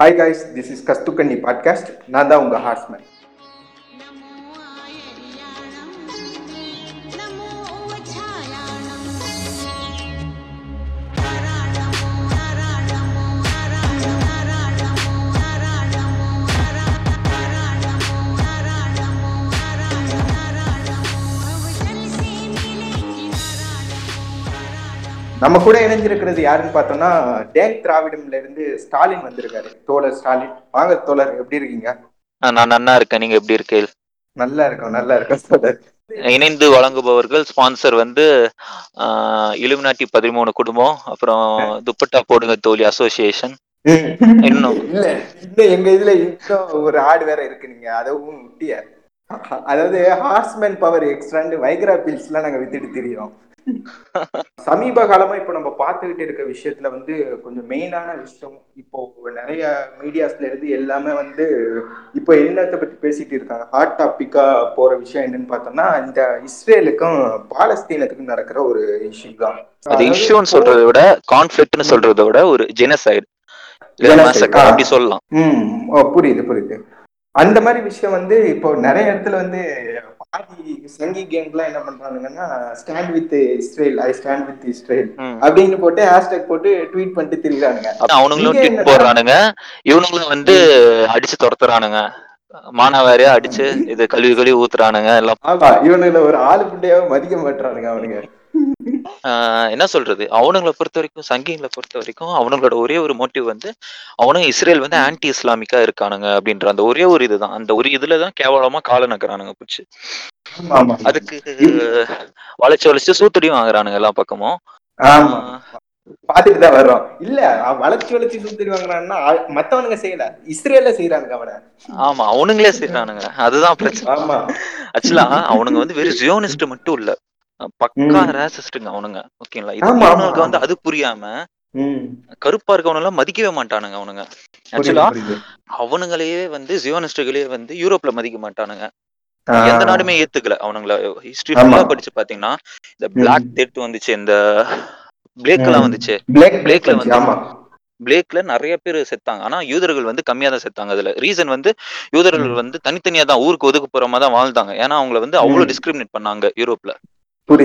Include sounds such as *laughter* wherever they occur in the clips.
Hi guys this is கஸ்துக்கண்ணி podcast நான் தான் உங்கள் ஹார்ஸ்மேன் நம்ம கூட இணைஞ்சிருக்கிறது யாருன்னு பார்த்தோம்னா டேங் திராவிடம்ல இருந்து ஸ்டாலின் வந்திருக்காரு. தோழர் ஸ்டாலின். வாங்க தோழர் எப்படி இருக்கீங்க? நான் நன்னா இருக்கேன். நீங்க எப்படி இருக்கீங்க? நல்லா இருக்கோம் நல்லா இருக்கோம் தோழர். இணைந்து வழங்குபவர்கள் ஸ்பான்சர் வந்து இலுமினாட்டி பதிமூணு குடும்பம் அப்புறம் துப்பட்டா போடுங்க தோழி அசோசியேஷன். இன்னும். இல்ல இன்னும் எங்க இதுல இன்னும் ஒரு ஆடு வேற இருக்கு நீங்க. அதுவும் முட்டிய அதாவது ஹார்ஸ்மேன் பவர் எக்ஸ்ட்ராண்டு வைக்ரா பில்ஸ் எல்லாம் நாங்க வித்துட்டு தெரியும் சமீப காலமா இப்போ நம்ம பார்த்துக்கிட்டு இருக்க விஷயத்துல வந்து கொஞ்சம் மெயினான விஷயம் இப்போ நிறைய மீடியாஸ்ல இருந்து எல்லாமே வந்து இப்போ என்னத்தை பத்தி பேசிட்டு இருக்காங்க? ஹாட் டாபிக்கா போற விஷயம் என்னன்னு பார்த்தோம்னா இந்த இஸ்ரேலுக்கும் பாலஸ்தீனத்துக்கும் நடக்கிற ஒரு இஷ்யூ தான். அது இஷ்யூன்னு சொல்றதை விட கான்ஃபிளிக்ட்னு சொல்றதை விட ஒரு ஜெனசைடு. அப்படி சொல்லலாம். புரியுது புரியுது. அந்த மாதிரி விஷயம் வந்து இப்போ நிறைய இடத்துல வந்து பாதி சங்கி கேங்லாம் என்ன பண்றானுங்கன்னா stand with Israel I stand with Israel. அப்படின்னு போட்டு ஹேஷ்டேக் போட்டு ட்வீட் பண்ணிட்டு திரிகிறானுங்க அவனுங்களும் ட்வீட் போடுறானுங்க. இவனுங்களும் வந்து அடிச்சு துரத்துறானுங்க. மானாவாரியா அடிச்சு இது கழுவி கழுவி ஊத்துறானுங்க எல்லாம் இவனுல ஒரு ஆளு புண்டையாவே மதிக்க மாட்டானுங்க அவனுங்க. என்ன சொல்றது? அவனுங்களை பொறுத்த வரைக்கும் சங்கிங்களை பொறுத்த வரைக்கும் அவனுங்களோட ஒரே ஒரு மோட்டிவ் வந்து அவனும் இஸ்ரேல் வந்து ஆன்டி இஸ்லாமிக்கா இருக்கானுங்க அப்படின்ற அந்த ஒரே ஒரு இதுதான். அந்த ஒரு இதுலதான் கேவலமா கால நக்கறானுங்க பிடிச்சி அதுக்கு வளைச்சு வளைச்சு சூத்தடியும் வாங்குறானுங்க எல்லா பக்கமும். பாத்துட்டு தான் வர்றோம். இல்ல அவன் வளைச்சு வளைச்சு சுத்தி வாங்குறான்னா மத்தவனுங்க செய்யல. இஸ்ரேல்ல செய்யறானுங்க அவனை. ஆமா அவனுங்களே செய்யறானுங்க அதுதான் பிரச்சனை. ஆமா. ஆக்சுவலா அவனுங்க வந்து வெறும் ஜியோனிஸ்ட் மட்டும் இல்ல. பக்கா. ரேசிஸ்டுங்க அவனுங்க ஓகேங்களா இது அவனுங்களுக்கு வந்து. அது புரியாம கருப்பா இருக்கவன எல்லாம் மதிக்கவே மாட்டானுங்க அவனுங்க ஆக்சுவலா. அவனுங்களையே வந்து ஜியோனிஸ்டுகளே வந்து யூரோப்ல மதிக்க மாட்டானுங்க. எந்த நாடுமே ஏத்துக்கல அவனுங்கள ஹிஸ்டரி. ஃபுல்லா படிச்சு பாத்தீங்கன்னா இந்த பிளாக் டெட் வந்துச்சு இந்த பிளேக் எல்லாம். வந்துச்சு பிளேக் பிளேக்ல வந்து பிளேக்ல நிறைய பேர் செத்தாங்க ஆனா யூதர்கள் வந்து கம்மியா தான் செத்தாங்க அதுல ரீசன் வந்து யூதர்கள் வந்து தனித்தனியா தான் ஊருக்கு ஒதுக்குப்புறமா தான் வாழ்ந்தாங்க ஏன்னா அவங்கள வந்து அவ்வளவு. டிஸ்கிரிமினேட் பண்ணாங்க யூரோப்ல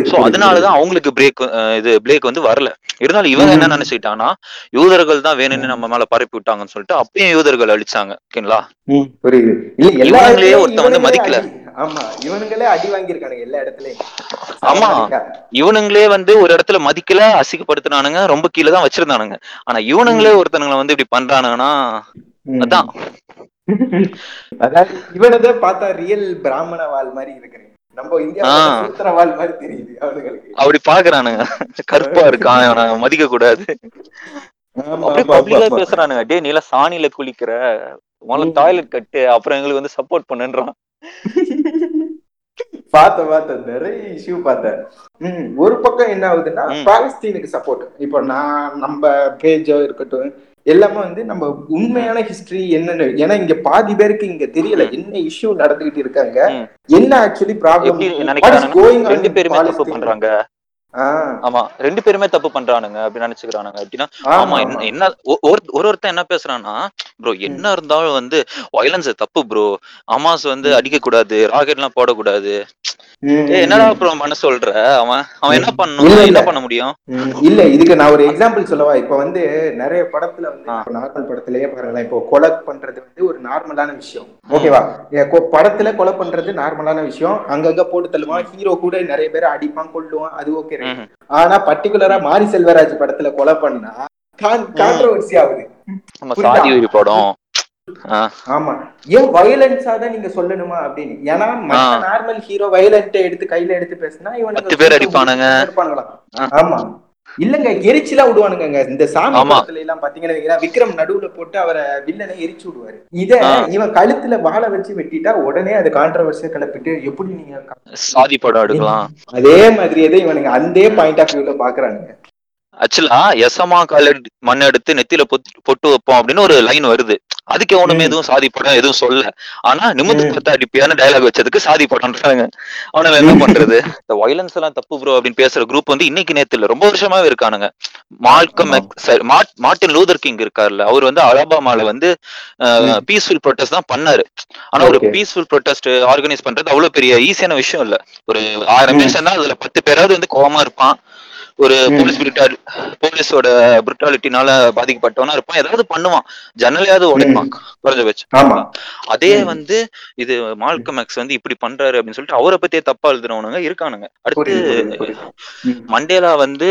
சோ அதனாலதான் அவங்களுக்கு பிரேக் இது பிளேக் வந்து வரல. இருந்தாலும் இவங்க என்ன. நினைச்சுக்கிட்டாங்கன்னா யூதர்கள் தான் வேணும்னு நம்ம மேல பரப்பி விட்டாங்கன்னு சொல்லிட்டு அப்பயும் யூதர்கள் அழிச்சாங்க. ஓகேங்களா? இடத்துலயும் ஒருத்தன் வந்து மதிக்கல. ஆமா இவனுங்களே அடி வாங்கியிருக்கானுங்க எல்லா இடத்துலயும். ஆமா. இவனுங்களே வந்து ஒரு இடத்துல மதிக்கல அசிங்கப்படுத்தினானுங்க ரொம்ப கீழே தான் வச்சிருந்தானுங்க. ஆனா இவனுங்களே ஒருத்தனுங்களை வந்து இப்படி பண்றானுங்கன்னா. அதான். *laughs* அதாவது இவனதான் பார்த்தா ரியல் பிராமண வாள் மாதிரி இருக்கிறேன் நம்ம அப்படி பாக்குறானுங்க. கருப்பா இருக்கான் மதிக்க கூடாது. அப்படியே பப்ளிக்கா. பேசுறானுங்க. டே நீல சாணியில குளிக்கிற. முதல்ல. டாய்லெட் கட்டு அப்புறம் எங்களுக்கு வந்து சப்போர்ட் பண்ணுன்றான். *laughs* பார்த்தேன் பார்த்தேன். நிறைய இஷ்யூ பார்த்தேன். ஒரு பக்கம் என்ன ஆகுதுன்னா. பாலஸ்தீனுக்கு சப்போர்ட் இப்போ நான் நம்ம பேஜோ இருக்கட்டும் எல்லாமே வந்து நம்ம உண்மையான ஹிஸ்டரி என்னன்னு ஏன்னா இங்க பாதி பேருக்கு இங்க தெரியல. என்ன இஷ்யூ நடந்துகிட்டு இருக்காங்க. என்ன ஆக்சுவலி ப்ராப்ளம் ரெண்டு பேருமே தப்பு பண்றாங்க. ஆமா ரெண்டு பேருமே தப்பு பண்றானுங்க அப்படின்னு நினைச்சுக்கிறானுங்க. எப்படின்னா ஆமா. என்ன ஒரு ஒரு ஒருத்தன் என்ன பேசுறான்னா ப்ரோ என்ன இருந்தாலும் வந்து வயலன்ஸ் தப்பு ப்ரோ. அமாஸ் வந்து. அடிக்க கூடாது ராக்கெட் எல்லாம் போடக்கூடாது. என்னடா ப்ரோ பண்ண சொல்ற? அவன் அவன் என்ன பண்ணணும். என்ன பண்ண முடியும்? இல்ல இதுக்கு நான் ஒரு எக்ஸாம்பிள் சொல்லவா? இப்ப வந்து நிறைய படத்துல வந்து. நார்மல் படத்திலேயே பாருங்களேன் இப்போ கொலை பண்றது வந்து ஒரு நார்மலான விஷயம். ஓகேவா படத்துல கொலை பண்றது நார்மலான விஷயம். அங்கங்க போட்டு தள்ளுவான். ஹீரோ கூட நிறைய பேரை அடிப்பான் கொல்லுவான். அது ஓகே. ஆனா பர்டிகுலரா மாரி செல்வராஜ் படத்துல கொலை பண்ணா கான்ட்ரவர்சி ஆகுது. படம். ஆமா. ஏன் வயலன்ஸா தான் நீங்க சொல்லணுமா அப்படின்னு? ஏன்னா ஆ. நார்மல் ஹீரோ வயலண்ட் எடுத்து கையில எடுத்து பேசினா இவனுங்க பத்து பேர் அடிப்பானுங்க. ஆமா. இல்லங்க எரிச்சுலாம் விடுவானுங்க இந்த சாமி. படத்துல எல்லாம் பாத்தீங்கன்னா விக்ரம் நடுவுல போட்டு அவரை வில்லனை எரிச்சு விடுவாரு. இத. இவன் கழுத்துல வாழை வச்சு வெட்டிட்டா உடனே அது கான்ட்ரவர்சியா கிளப்பிட்டு எப்படி நீங்க சாதி படம் எடுக்கலாம் அதே மாதிரியே தான் இவனுங்க அந்த பாயிண்ட் ஆஃப் வியூல பாக்குறானுங்க. ஆக்சுவலா எசமா கால மண் எடுத்து நெத்தியில பொட்டு வைப்போம் அப்படின்னு ஒரு லைன் வருது அதுக்கு எவனுமே. எதுவும் சாதி படம் எதுவும் சொல்ல ஆனா நிமிந்து. பார்த்தா அடிப்பியான டயலாக் வச்சதுக்கு சாதி படம்ன்றாங்க அவனால என்ன பண்றது இந்த வயலன்ஸ் எல்லாம் தப்பு ப்ரோ அப்படின்னு பேசுற குரூப் வந்து இன்னைக்கு நேத்து இல்ல ரொம்ப வருஷமாவே இருக்கானுங்க மால்கம் ஆமா. X- sorry, Martin- Martin Luther King இருக்காருல்ல அவர் வந்து அலபாமால வந்து. பீஸ்ஃபுல் ப்ரொட்டஸ்ட் தான் பண்ணாரு ஆனா ஒரு. பீஸ்ஃபுல் ப்ரொட்டஸ்ட் ஆர்கனைஸ் பண்றது அவ்வளவு பெரிய ஈஸியான விஷயம் இல்ல ஒரு ஆயிரம் ம். பேர் சேர்ந்தா அதுல பத்து பேராவது வந்து கோவமா இருப்பான் ஒரு. போலீஸ் பிரிட்டால் போலீஸோட புருட்டாலிட்டினால பாதிக்கப்பட்டவனா இருப்பான். ஏதாவது பண்ணுவான். ஜன்னலையாவது உடைப்பான். குறைஞ்சபட்சம் ஆமா. அதே. வந்து இது மால்கம் எக்ஸ் வந்து இப்படி பண்றாரு அப்படின்னு சொல்லிட்டு அவரை பத்தியே தப்பா எழுதுனவனுங்க இருக்கானுங்க. அடுத்து. மண்டேலா வந்து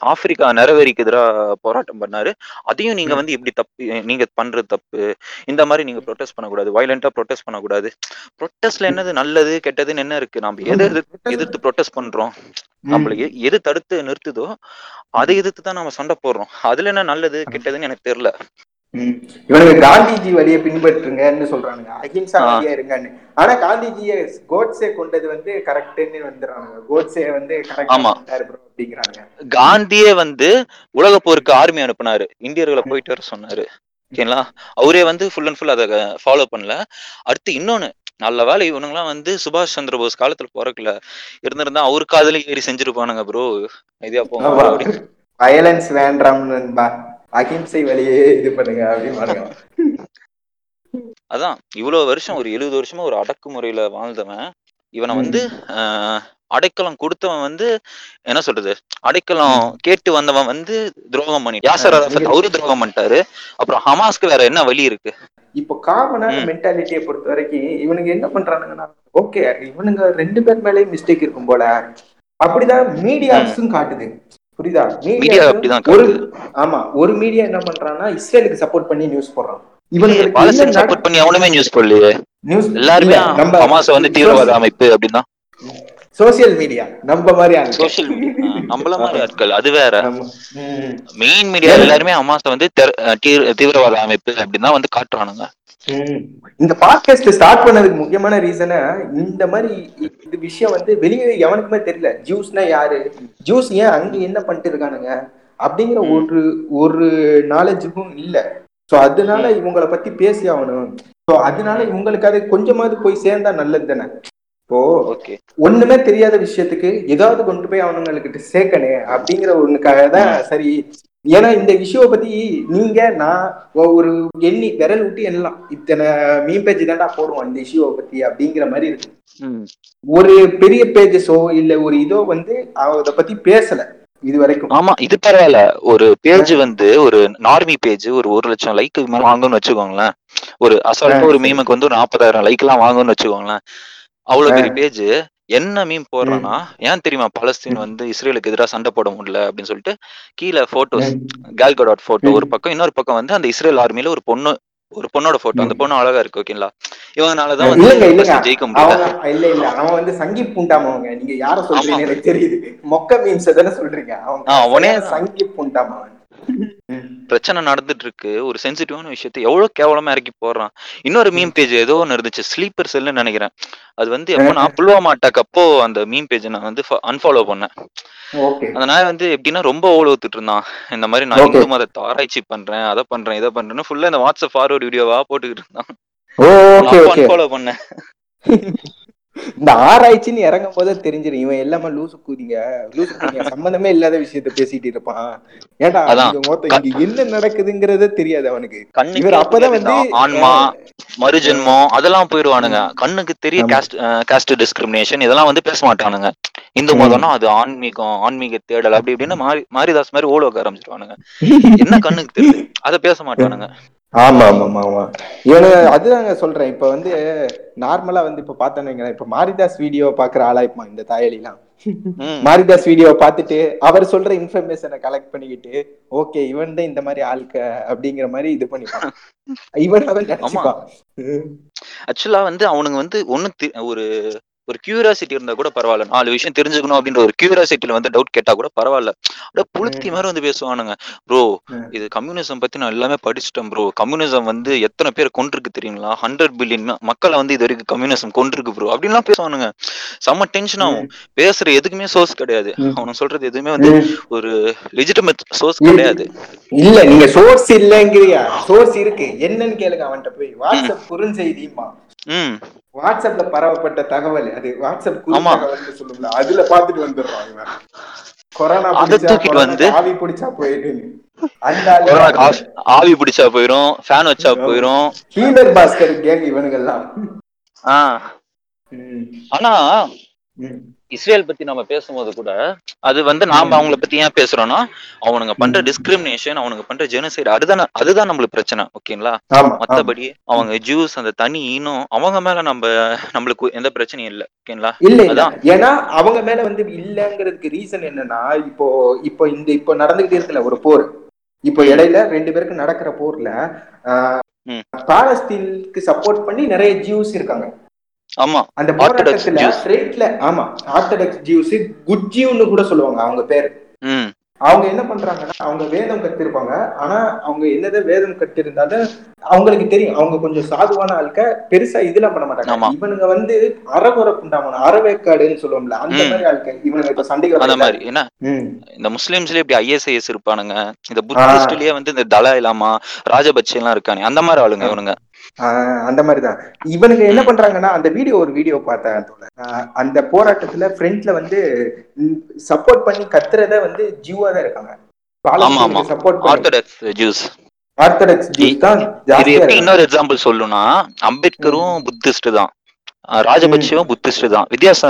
ஆப்பிரிக்கா நிறவெறிக்கு எதிராக போராட்டம் பண்ணாரு. அதையும் நீங்க. வந்து இப்படி தப்பு நீங்க பண்றது தப்பு. இந்த மாதிரி நீங்க ப்ரொடெஸ்ட் பண்ணக்கூடாது. வயலண்டா ப்ரொடெஸ்ட் பண்ணக்கூடாது. ப்ரொட்டஸ்ட்ல என்னது நல்லது கெட்டதுன்னு என்ன இருக்கு? நம்ம எதை எதிர்த்து எதிர்த்து ப்ரொடெஸ்ட் பண்றோம்? ம். நம்மள எ- எது தடுத்து நிறுத்துதோ அதை எதிர்த்து தான் நம்ம சண்டை போடுறோம். அதுல என்ன நல்லது கெட்டதுன்னு எனக்கு தெரியல. ம். இவனுங்க காந்திஜி வழியை பின்பற்றுங்கன்னு சொல்றானுங்க. அஹிம்சா. வழியா இருங்கன்னு. ஆனா காந்திஜிய கோட்ஸே கொண்டது வந்து கரெக்ட்னு வந்துடுறானுங்க. கோட்ஸே வந்து ஆமா. கரெக்ட் அப்படிங்கிறாங்க. காந்தியே வந்து உலக போருக்கு ஆர்மி அனுப்புனாரு. இந்தியர்களை போயிட்டு வர சொன்னாரு. ஓகேங்களா அவரே வந்து ஃபுல் அண்ட் ஃபுல் அதை ஃபாலோ பண்ணல. அடுத்து இன்னொன்னு நல்ல வேலை இவனுங்கலாம் வந்து சுபாஷ் சந்திர போஸ் காலத்துல பிறக்கல. இருந்திருந்தா அவரு காதுல ஏறி செஞ்சிருப்பானுங்க ப்ரோ இதே அப்படி வயலன்ஸ் வேண்டாம் நண்பா. அஹிம்சை வழியே இது பண்ணுங்க அப்படின்னு அதான் இவ்வளவு வருஷம் ஒரு எழுபது வருஷமா ஒரு அடக்குமுறையில வாழ்ந்தவன். இவனை வந்து ஆஹ், அடைக்கலம் கொடுத்தவன் வந்து என்ன சொல்றது? அடைக்கலம் கேட்டு வந்தவன் வந்து துரோகம் பண்ணி யாசர் இங்க- அவரு துரோகம் பண்ணிட்டாரு. அப்புறம் ஹமாஸ்க்கு வேற என்ன வழி இருக்கு? இப்போ காமனான. மென்டாலிட்டியை பொறுத்த வரைக்கும் இவனுங்க என்ன பண்றானுங்கன்னா ஓகே இவனுங்க ரெண்டு பேர் மேலயும் மிஸ்டேக் இருக்கும் போல. அப்படிதான் மீடியாஸும் காட்டுது. புரியுதா? மீடியா ஒரு ஆமா ஒரு மீடியா என்ன பண்றான்னா இஸ்ரேலுக்கு சப்போர்ட் பண்ணி நியூஸ் போடுறான். என்ன சப்போர்ட் பண்ணி அவனுமே நியூஸ் போடலையே. நியூஸ் எல்லாருமே நம்ம ஹமாஸ வந்து தீவிரவாத அமைப்பு அப்படின்னா சோசியல் மீடியா நம்ம மாதிரி. சோசியல் நம்மள மாதிரி ஆட்கள். அது வேற. Main media? எல்லாருமே ஹமாஸ வந்து தீவிரவாத அமைப்பு அப்படின்னு வந்து காட்டுறானுங்க. இந்த பாட்காஸ்ட் ஸ்டார்ட் பண்ணதுக்கு முக்கியமான ரீசனை இந்த மாதிரி இ- இது விஷயம் வந்து வெளியே எவனுக்குமே தெரியல. ஜூஸ்னா யாரு? ஜூஸ் ஏன் அங்க என்ன பண்ணிட்டு இருக்கானுங்க? அப்படிங்கிற. ஒரு ஒரு நாலேஜுக்கும் இல்ல. சோ அதனால இவங்கள பத்தி பேசி ஆகணும். சோ அதனால இவங்களுக்கு அது கொஞ்சமாவது போய் சேர்ந்தா நல்லது தானே? இப்போ ஓகே. ஒண்ணுமே தெரியாத விஷயத்துக்கு ஏதாவது கொண்டு போய் அவனுங்களுக்கு சேர்க்கணே அப்படிங்கிற ஒண்ணுக்காக தான் சரி. ஏன்னா இந்த விஷயம் பத்தி நீங்க நான் ஒரு எண்ணி விரல் விட்டு எண்ணலாம். இத்தனை மீன் பேஜ் தான்டா போடுவோம் இந்த இஷ்யூவை பத்தி அப்படிங்கிற மாதிரி இருக்கு. ஒரு பெரிய பேஜஸோ இல்ல ஒரு இதோ வந்து அதை பத்தி பேசல இது வரைக்கும் ஆமா இது பரவாயில்ல. ஒரு பேஜ் வந்து ஒரு நார்மி பேஜ் ஒரு ஒரு லட்சம் லைக்கு மேல வாங்கும்னு வச்சுக்கோங்களேன். ஒரு அசால்ட்டா ஒரு. மீமுக்கு வந்து ஒரு நாற்பதாயிரம் லைக் எல்லாம் வாங்கும்னு வச்சுக்கோங்களேன். அவ்வளவு பெரிய பேஜ். என்ன மீம் போடுறான்னா ஏன் தெரியுமா? பலஸ்தீன் வந்து இஸ்ரேலுக்கு எதிராக சண்டை போட முடியல அப்படின்னு சொல்லிட்டு கீழே போட்டோஸ் கேல்கடாட் போட்டோ ஒரு பக்கம் இன்னொரு பக்கம் வந்து அந்த இஸ்ரேல் ஆர்மில ஒரு பொண்ணு ஒரு பொண்ணோட போட்டோ அந்த பொண்ணு அழகா இருக்கு ஓகேங்களா இவங்கனாலதான் வந்து ஜெயிக்க முடியல. இல்ல இல்ல. அவன் வந்து சங்கீப் பூண்டாமவங்க நீங்க யார சொல்றீங்க எனக்கு தெரியுது. மொக்க மீன்ஸ் தானே சொல்றீங்க. அவனே சரியான சங்கீப் பூண்டாமவன் பிரச்சனை நடந்துட்டு இருக்கு ஒரு சென்சிட்டிவான விஷயத்தை எவ்வளவு கேவலமா இறக்கி போடுறான். இன்னொரு மீம் பேஜ் ஏதோ ஒன்னு இருந்துச்சு ஸ்லீப்பர் செல்னு நினைக்கிறேன். அது வந்து எப்போ நான் புல்வாமா அட்டாக் அப்போ அந்த மீம் பேஜ் நான் வந்து அன்ஃபாலோ பண்ணேன். அந்த நாய் வந்து எப்படின்னா ரொம்ப ஓல ஊத்துட்டு இருந்தான். இந்த மாதிரி நான். இந்து மதத்தை ஆராய்ச்சி பண்றேன் அதை பண்றேன் இதை பண்றேன்னு ஃபுல்லா இந்த வாட்ஸ்அப் ஃபார்வர்ட் வீடியோவா போட்டுக்கிட்டு இருந்தான். அன்ஃபாலோ பண்ணேன். இந்த ஆராய்ச்சின்னு இறங்கும் போதே தெரிஞ்சிடும். இவன் எல்லாமே லூசு கூதிங்க லூசு கூதிங்க. சம்பந்தமே இல்லாத விஷயத்த பேசிட்டு இருப்பான். ஏன்டா மொத்தம் இங்க என்ன நடக்குதுங்கிறதே தெரியாது அவனுக்கு. இவர் அப்பதான் வந்து ஆன்மா மறுஜென்மம் அதெல்லாம் போயிடுவானுங்க கண்ணுக்கு தெரிய. காஸ்ட் காஸ்ட் டிஸ்கிரிமினேஷன் இதெல்லாம் வந்து பேச மாட்டானுங்க. இந்து. மதம்னா அது ஆன்மீகம் ஆன்மீக தேடல் அப்படி இப்படின்னு மாரி மாரிதாஸ் மாதிரி ஓலோக்க ஆரம்பிச்சிருவானுங்க. என்ன கண்ணுக்கு தெரியுது *laughs* அதை பேச மாட்டானுங்க. ஆமா ஆமா ஆமா ஆமா. இவனு அதுதாங்க சொல்றேன். இப்ப வந்து நார்மலா வந்து இப்ப பார்த்தேன்னு இப்ப மாரிதாஸ் வீடியோ பாக்குற ஆளாய்ப்பான் இந்த தாயலிலாம். மாரிதாஸ் வீடியோ பார்த்துட்டு அவர் சொல்ற இன்ஃபர்மேஷனை கலெக்ட் பண்ணிக்கிட்டு ஓகே இவன் தான் இந்த மாதிரி ஆளுக்க அப்படிங்கிற மாதிரி இது பண்ணிப்பான். இவன் அவன் ஆக்சுவலா வந்து அவனுங்க வந்து ஒண்ணு ஒரு ஒரு கியூரியாசிட்டி இருந்தா கூட பரவாயில்ல. நாலு விஷயம் தெரிஞ்சுக்கணும் அப்படின்ற ஒரு கியூரியாசிட்டில வந்து டவுட் கேட்டா கூட பரவாயில்ல. அப்படியே புளுத்தி மாதிரி வந்து பேசுவானுங்க. ப்ரோ. இது கம்யூனிசம் பத்தி நான் எல்லாமே படிச்சிட்டேன் ப்ரோ கம்யூனிசம் வந்து எத்தனை பேர் கொண்டிருக்கு தெரியுங்களா? ஹண்ட்ரட் பில்லியன் மக்களை வந்து இது வரைக்கும் கம்யூனிசம் கொண்டிருக்கு ப்ரோ அப்படின்லாம் பேசுவானுங்க. செம்ம டென்ஷன் ஆகும். பேசுற எதுக்குமே சோர்ஸ் கிடையாது. ம். அவனுக்கு சொல்றது எதுவுமே வந்து. ஒரு லெஜிட்டமேட் சோர்ஸ். கிடையாது. இல்ல நீங்க சோர்ஸ் இல்லங்கிறியா? சோர்ஸ் இருக்கு. என்னன்னு கேளுங்க அவன்கிட்ட போய். வாட்ஸ்அப் குறுஞ்செய்திமா வாட்ஸ்அப்ல பரவப்பட்ட தகவல் அது வாட்ஸ்அப். தகவல்னு சொல்லுங்களா அதுல பாத்துட்டு வந்துடுறான் இவன். கொரோனா தூக்கிட்டு வந்து- ஆவி பிடிச்சா போயிடுன்னு ஆவி- பிடிச்சா போயிரும் ஃபேன் வச்சா போயிரும். ஹீலர் பாஸ்கர் கேங் இவனுங்கெல்லாம். ஆனா. இஸ்ரேல் பத்தி நம்ம பேசும்போது கூட அது வந்து நாம அவங்கள பத்தி ஏன் பேசுறோம்னா அவனுங்க பண்ற டிஸ்கிரிமினேஷன் அவனுங்க பண்ற ஜெனசைடு அதுதான் அதுதான் நம்மளுக்கு பிரச்சனை ஓகேங்களா. மத்தபடி அவங்க ஜூஸ் அந்த தனி இனம் அவங்க மேல நம்ம நம்மளுக்கு எந்த பிரச்சனையும் இல்ல ஓகேங்களா இல்ல. ஏன்னா அவங்க மேல வந்து இல்லங்கிறதுக்கு ரீசன் என்னன்னா இப்போ இப்போ இந்த இப்போ நடந்துகிட்டே இருக்குல்ல ஒரு போர் இப்போ இடையில ரெண்டு பேருக்கு நடக்கிற போர்ல. பாலஸ்தீனுக்கு சப்போர்ட் பண்ணி நிறைய ஜியூஸ் இருக்காங்க ஆமா அந்த போராட்டத்துல. ஃப்ரண்ட்ல ஆமா ஆர்த்தடாக்ஸ் ஜியூஸ் குட் ஜியூன்னு கூட சொல்லுவாங்க அவங்க பேரு அவங்க என்ன பண்றாங்கன்னா அவங்க வேதம் கத்திருப்பாங்க ஆனா அவங்க என்னதான் வேதம் கத்திருந்தாலும் அவங்களுக்கு தெரியும் அவங்க கொஞ்சம் சாதுவான ஆட்க பெருசா இதெல்லாம் பண்ண மாட்டாங்க. இவனுங்க வந்து அறகுறை புண்டாமன அறவேக்காடுன்னு சொல்லுவோம்ல அந்த. மாதிரி ஆட்கள் இவனுங்க இப்ப சண்டைக்கு அந்த. மாதிரி என்ன ம். இந்த முஸ்லிம்ஸ்லயே இப்படி ஐஎஸ்ஐஎஸ் இருப்பானுங்க இந்த புத்திஸ்ட்லயே வந்து இந்த தலாய் லாமா ராஜபக்சே எல்லாம் இருக்கானே அந்த மாதிரி ஆளுங்க இவனுங்க அந்த மாதிரிதான். இவனுங்க என்ன பண்றாங்கன்னா அந்த வீடியோ ஒரு வீடியோ பார்த்தேன் அந்த போராட்டத்துல ஃப்ரண்ட்ல வந்து சப்போர்ட் பண்ணி கத்துறத வந்து ஜியூவா தான் இருக்காங்க. இன்னொரு எக்ஸாம்பிள் சொல்லணும்னா அம்பேத்கரும் புத்திஸ்ட் தான். ராஜபக்சேவும் புத்திஸ்ட் தான். வித்தியாசம்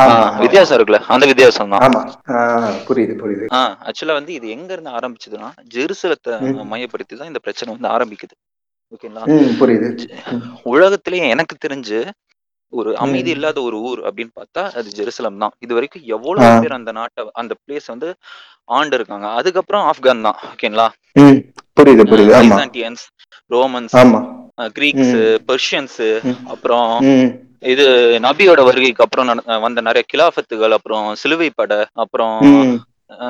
ஆமா. வித்தியாசம் இருக்குல்ல. அந்த வித்தியாசம் தான். புரியுது புரியுது. ஆக்சுவலா வந்து இது எங்க இருந்து ஆரம்பிச்சதுன்னா ஜெருசலத்தை. மையப்படுத்தி தான் இந்த பிரச்சனை வந்து ஆரம்பிக்குது. ஓகேங்களா? புரியுது. உலகத்திலேயே எனக்கு தெரிஞ்சு ஒரு அமைதி. இல்லாத ஒரு ஊர் அப்படின்னு பார்த்தா அது ஜெருசலம் தான். இது வரைக்கும் எவ்வளவு. பேர் அந்த நாட்டை அந்த பிளேஸ் வந்து ஆண்டு இருக்காங்க. அதுக்கப்புறம் ஆப்கான் தான் ஓகேங்களா? புரியுது புரியுது. பைசாண்டியன்ஸ் ரோமன்ஸ் ஆமா. கிரீக்ஸ். பெர்ஷியன்ஸ். அப்புறம் இது நபியோட வருகைக்கு அப்புறம் வந்த நிறைய கிலாஃபத்துகள் அப்புறம் சிலுவை படை அப்புறம்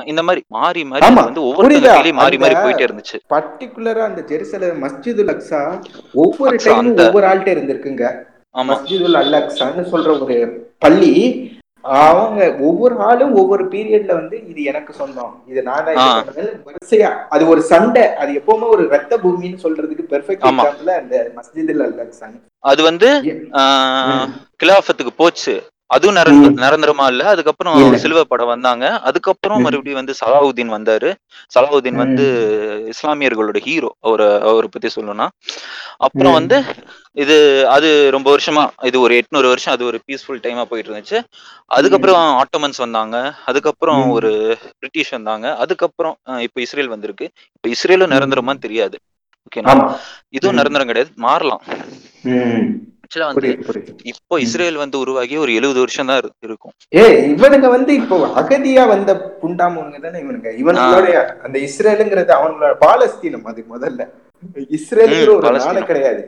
இந்த மாதிரி மாறி மாறி வந்து? கையிலயும் மாறி மாறி போயிட்டே இருந்துச்சு. பர்டிகுலரா அந்த ஜெருசலம் மஸ்ஜிதுல் அக்ஸா ஒவ்வொரு அந்த- ஒவ்வொரு ஆள்கிட்ட இருந்திருக்குங்க. மஸ்ஜிதுல் அல் அக்ஸான்னு சொல்ற ஒரு பள்ளி அவங்க ஒவ்வொரு ஆளும் ஒவ்வொரு பீரியட்ல வந்து இது எனக்கு சொந்தம். இது நான் தான் வரிசையா அது ஒரு சண்டை. அது எப்பவுமே ஒரு ரத்த பூமின்னு சொல்றதுக்கு பெர்ஃபெக்ட். எக்ஸாம்பிள் அந்த மஸ்ஜிதுல் அல் அக்ஸான் அது வந்து கிலாஃபத்துக்கு போச்சு. அதுவும் நிரந்த நிரந்தரமா இல்ல. அதுக்கப்புறம். சிலுவை படம் வந்தாங்க. அதுக்கப்புறம். மறுபடியும் வந்து சலாவுதீன் வந்தாரு. சலாவுதீன் வந்து இஸ்லாமியர்களோட ஹீரோ அவரை அவரை பத்தி சொல்லணும்னா. அப்புறம். வந்து இது அது ரொம்ப வருஷமா இது ஒரு எட்நூறு வருஷம் அது ஒரு பீஸ்ஃபுல் டைமா போயிட்டு இருந்துச்சு அதுக்கப்புறம் ஆட்டோமன்ஸ் வந்தாங்க. அதுக்கப்புறம். ஒரு பிரிட்டிஷ் வந்தாங்க. அதுக்கப்புறம் இப்ப இஸ்ரேல் வந்திருக்கு. இப்ப இஸ்ரேலும் நிரந்தரமான்னு தெரியாது. ஆமா. இதுவும். நிரந்தரம் கிடையாது. மாறலாம். ஆக்சுவலா வந்து இப்போ இஸ்ரேல் வந்து உருவாகி ஒரு எழுபது வருஷம் தான் இருக்கும். ஏ இவனுங்க வந்து இப்போ அகதியா வந்த புண்டாமவனுங்க தானே இவனுங்க? இவனுங்களுடைய அந்த இஸ்ரேலுங்கிறது அவங்களோட பாலஸ்தீனம் அது முதல்ல. இஸ்ரேலுங்கிற ம், ஒரு நாடு. கிடையாது.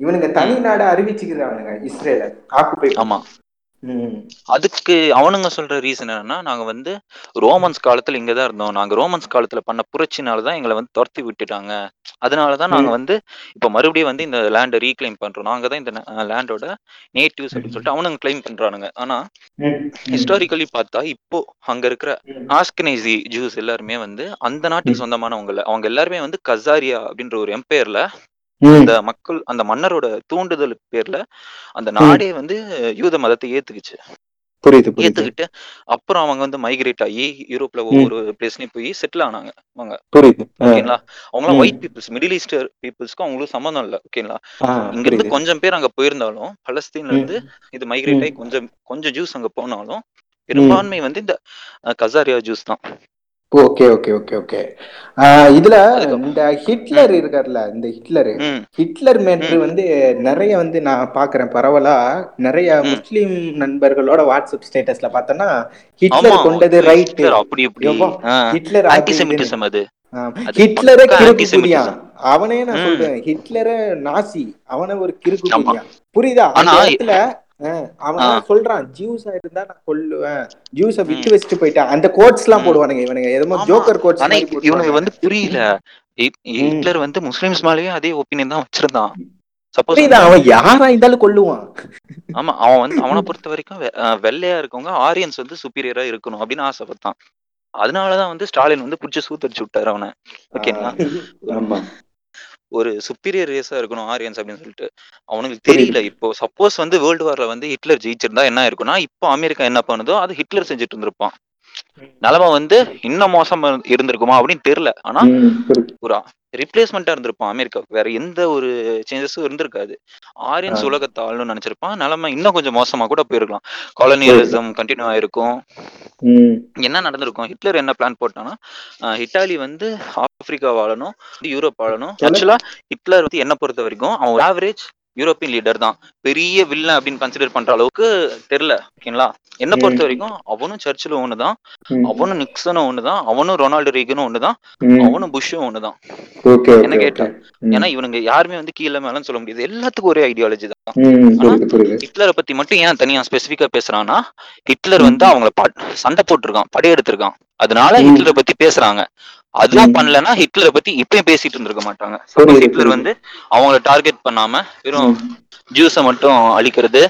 இவனுங்க தனி நாடா அறிவிச்சுக்கிறானுங்க இஸ்ரேல. ஆக்குப்பை ஆமா. அதுக்கு அவனுங்க சொல்ற ரீசன் என்னன்னா நாங்க வந்து ரோமன்ஸ் காலத்துல இங்கதான் இருந்தோம் நாங்க ரோமன்ஸ் காலத்துல பண்ண புரட்சினாலதான் எங்களை வந்து துரத்தி விட்டுட்டாங்க அதனாலதான் நாங்க. வந்து இப்ப மறுபடியும் வந்து இந்த லேண்டை ரீக்ளைம் பண்றோம் நாங்க தான் இந்த லேண்டோட நேட்டிவ்ஸ் அப்படின்னு சொல்லிட்டு அவனுங்க கிளைம் பண்றானுங்க ஆனா. ஹிஸ்டாரிக்கலி பார்த்தா இப்போ அங்க இருக்கிற. ஆஸ்கனைசி ஜூஸ் எல்லாருமே வந்து அந்த நாட்டுக்கு சொந்தமானவங்க அவங்க எல்லாருமே வந்து கசாரியா அப்படின்ற ஒரு எம்பையர்ல. அந்த மக்கள் அந்த மன்னரோட தூண்டுதல் பேர்ல அந்த நாடே வந்து யூத மதத்தை ஏத்துக்குச்சு. புரியுது ஏத்துக்கிட்டு அப்புறம் அவங்க வந்து மைக்ரேட் ஆகி யூரோப்ல ஒவ்வொரு பிளேஸ்லயும் போய் செட்டில் ஆனாங்க அவங்க. புரியுது. ஓகேங்களா? அவங்களாம். ஒயிட் பீப்புள்ஸ் மிடில் ஈஸ்ட் பீப்புள்ஸ்க்கும் அவங்களும் சம்மந்தம் இல்ல. ஓகேங்களா? இங்க இருந்து கொஞ்சம் பேர் அங்க போயிருந்தாலும் பலஸ்தீன்ல. இருந்து இது மைக்ரேட். ஆகி கொஞ்சம் கொஞ்சம் ஜூஸ் அங்க போனாலும் பெரும்பான்மை வந்து இந்த கசாரியா ஜூஸ் தான். Okay okay okay okay. இதுல இந்த ஹிட்லர் இருக்கார்ல இந்த ஹிட்லர். ஹிட்லர் மேட்ரு வந்து நிறைய வந்து நான் பாக்குறேன் பரவலா. நிறைய. முஸ்லிம் நண்பர்களோட வாட்ஸ்அப் ஸ்டேட்டஸ்ல பார்த்தோன்னா ஆமா ஹிட்லர் கொண்டது ரைட் அப்படி. ஹிட்லர். ஆன்டிசெமிட்டிசம் அது. ஹிட்லரே பக்கா கிறுக்கு anti-Semitism. புதியான் அவனே நான். சொல்றேன் ஹிட்லர நாசி. அவன ஒரு கிறுக்கு ஆமா. குடியா. புரியுதா? அந்த ஆனா, இடத்துல அவன். சொல்றான் ஜூஸா இருந்தா நான் கொல்லுவேன். ஜூஸ ம். வச்சுட்டு போயிட்டான். அந்த கோட்ஸ் எல்லாம். போடுவானுங்க இவனுங்க. எதுமோ ஆமா. ஜோக்கர் கோட்ஸ் இவனுக்கு வந்து புரியல. ஹிட்- ஹிட்லர் வந்து முஸ்லிம்ஸ் மேலயும் அதே ஒப்பீனியன் தான் வச்சிருந்தான். சப்போஸ் அவன் யாரா இருந்தாலும் கொல்லுவான். ஆமா அவன் வந்து அவனை பொறுத்த வரைக்கும் வெள்ளையா இருக்கவங்க ஆரியன்ஸ் வந்து சுப்பீரியரா இருக்கணும் அப்படின்னு ஆசைப்பட்டான். அதனாலதான் வந்து ஸ்டாலின் வந்து புடிச்சு சூத்தடிச்சு விட்டாரு அவனை. ஓகேங்களா? ஆமா. ஒரு சுப்பீரியர் ரேஸா இருக்கணும் ஆரியன்ஸ் அப்படின்னு சொல்லிட்டு அவனுக்கு. தெரியல இப்போ சப்போஸ் வந்து வேர்ல்டு வார்ல வந்து ஹிட்லர் ஜெயிச்சிருந்தா என்ன இருக்கும்னா இப்போ அமெரிக்கா என்ன பண்ணுதோ அது ஹிட்லர் செஞ்சுட்டு இருந்திருப்பான் நிலைமை வந்து இன்னும் மோசமா இரு- இருந்திருக்குமா அப்படின்னு தெரியல ஆனா. ஒரு ரிப்ளேஸ்மெண்டா இருந்திருப்பான் அமெரிக்காவுக்கு வேற எந்த ஒரு சேஞ்சஸும் இருந்திருக்காது. ஆரியன்ஸ். உலகத்தை ஆளணும்னு நினைச்சிருப்பான். நிலைமை இன்னும் கொஞ்சம் மோசமா கூட போயிருக்கலாம். காலனியலிசம் கண்டினியூ ஆயிருக்கும். என்ன நடந்திருக்கும்? ஹிட்லர் என்ன பிளான் போட்டான்னா அஹ் இத்தாலி வந்து ஆப்பிரிக்கா வாழணும் யூரோப் வாழணும் ஆக்சுவலா ஹிட்லர் வந்து என்ன பொறுத்த வரைக்கும் அவன் ஆவரேஜ் யூரோப்பியன் லீடர் தான். பெரிய வில்லன் அப்படின்னு கன்சிடர் பண்ற அளவுக்கு தெரியல ஓகேங்களா என்ன பொறுத்த. வரைக்கும் அவனும் சர்ச்சில் ஒண்ணுதான். அவனும் நிக்சனும் ஒண்ணுதான். அவனும் ரொனால்டு ரீகனும் ஒண்ணுதான். அவனும் புஷ்ஷும் ஒண்ணுதான். என்ன ஓகே கேட்டா? ஓகே. ம், ஏன்னா இவனுங்க யாருமே வந்து கீழே மேலன்னு சொல்ல முடியாது. எல்லாத்துக்கும் ஒரே ஐடியாலஜி தான். ஹிட்லரை பத்தி மட்டும் ஏன் தனியா ஸ்பெசிபிக்கா பேசுறான்னா ஹிட்லர் வந்து அவங்கள சண்டை போட்டிருக்கான் படையெடுத்திருக்கான். அதனால. ஹிட்லரை பத்தி பேசுறாங்க. அதுவும். பண்ணலன்னா ஹிட்லரை பத்தி இப்பயும் பேசிட்டு இருந்திருக்க மாட்டாங்க. ஹிட்லர். வந்து அவங்கள டார்கெட் பண்ணாம வெறும் ஜூஸை மட்டும் அழிக்கிறது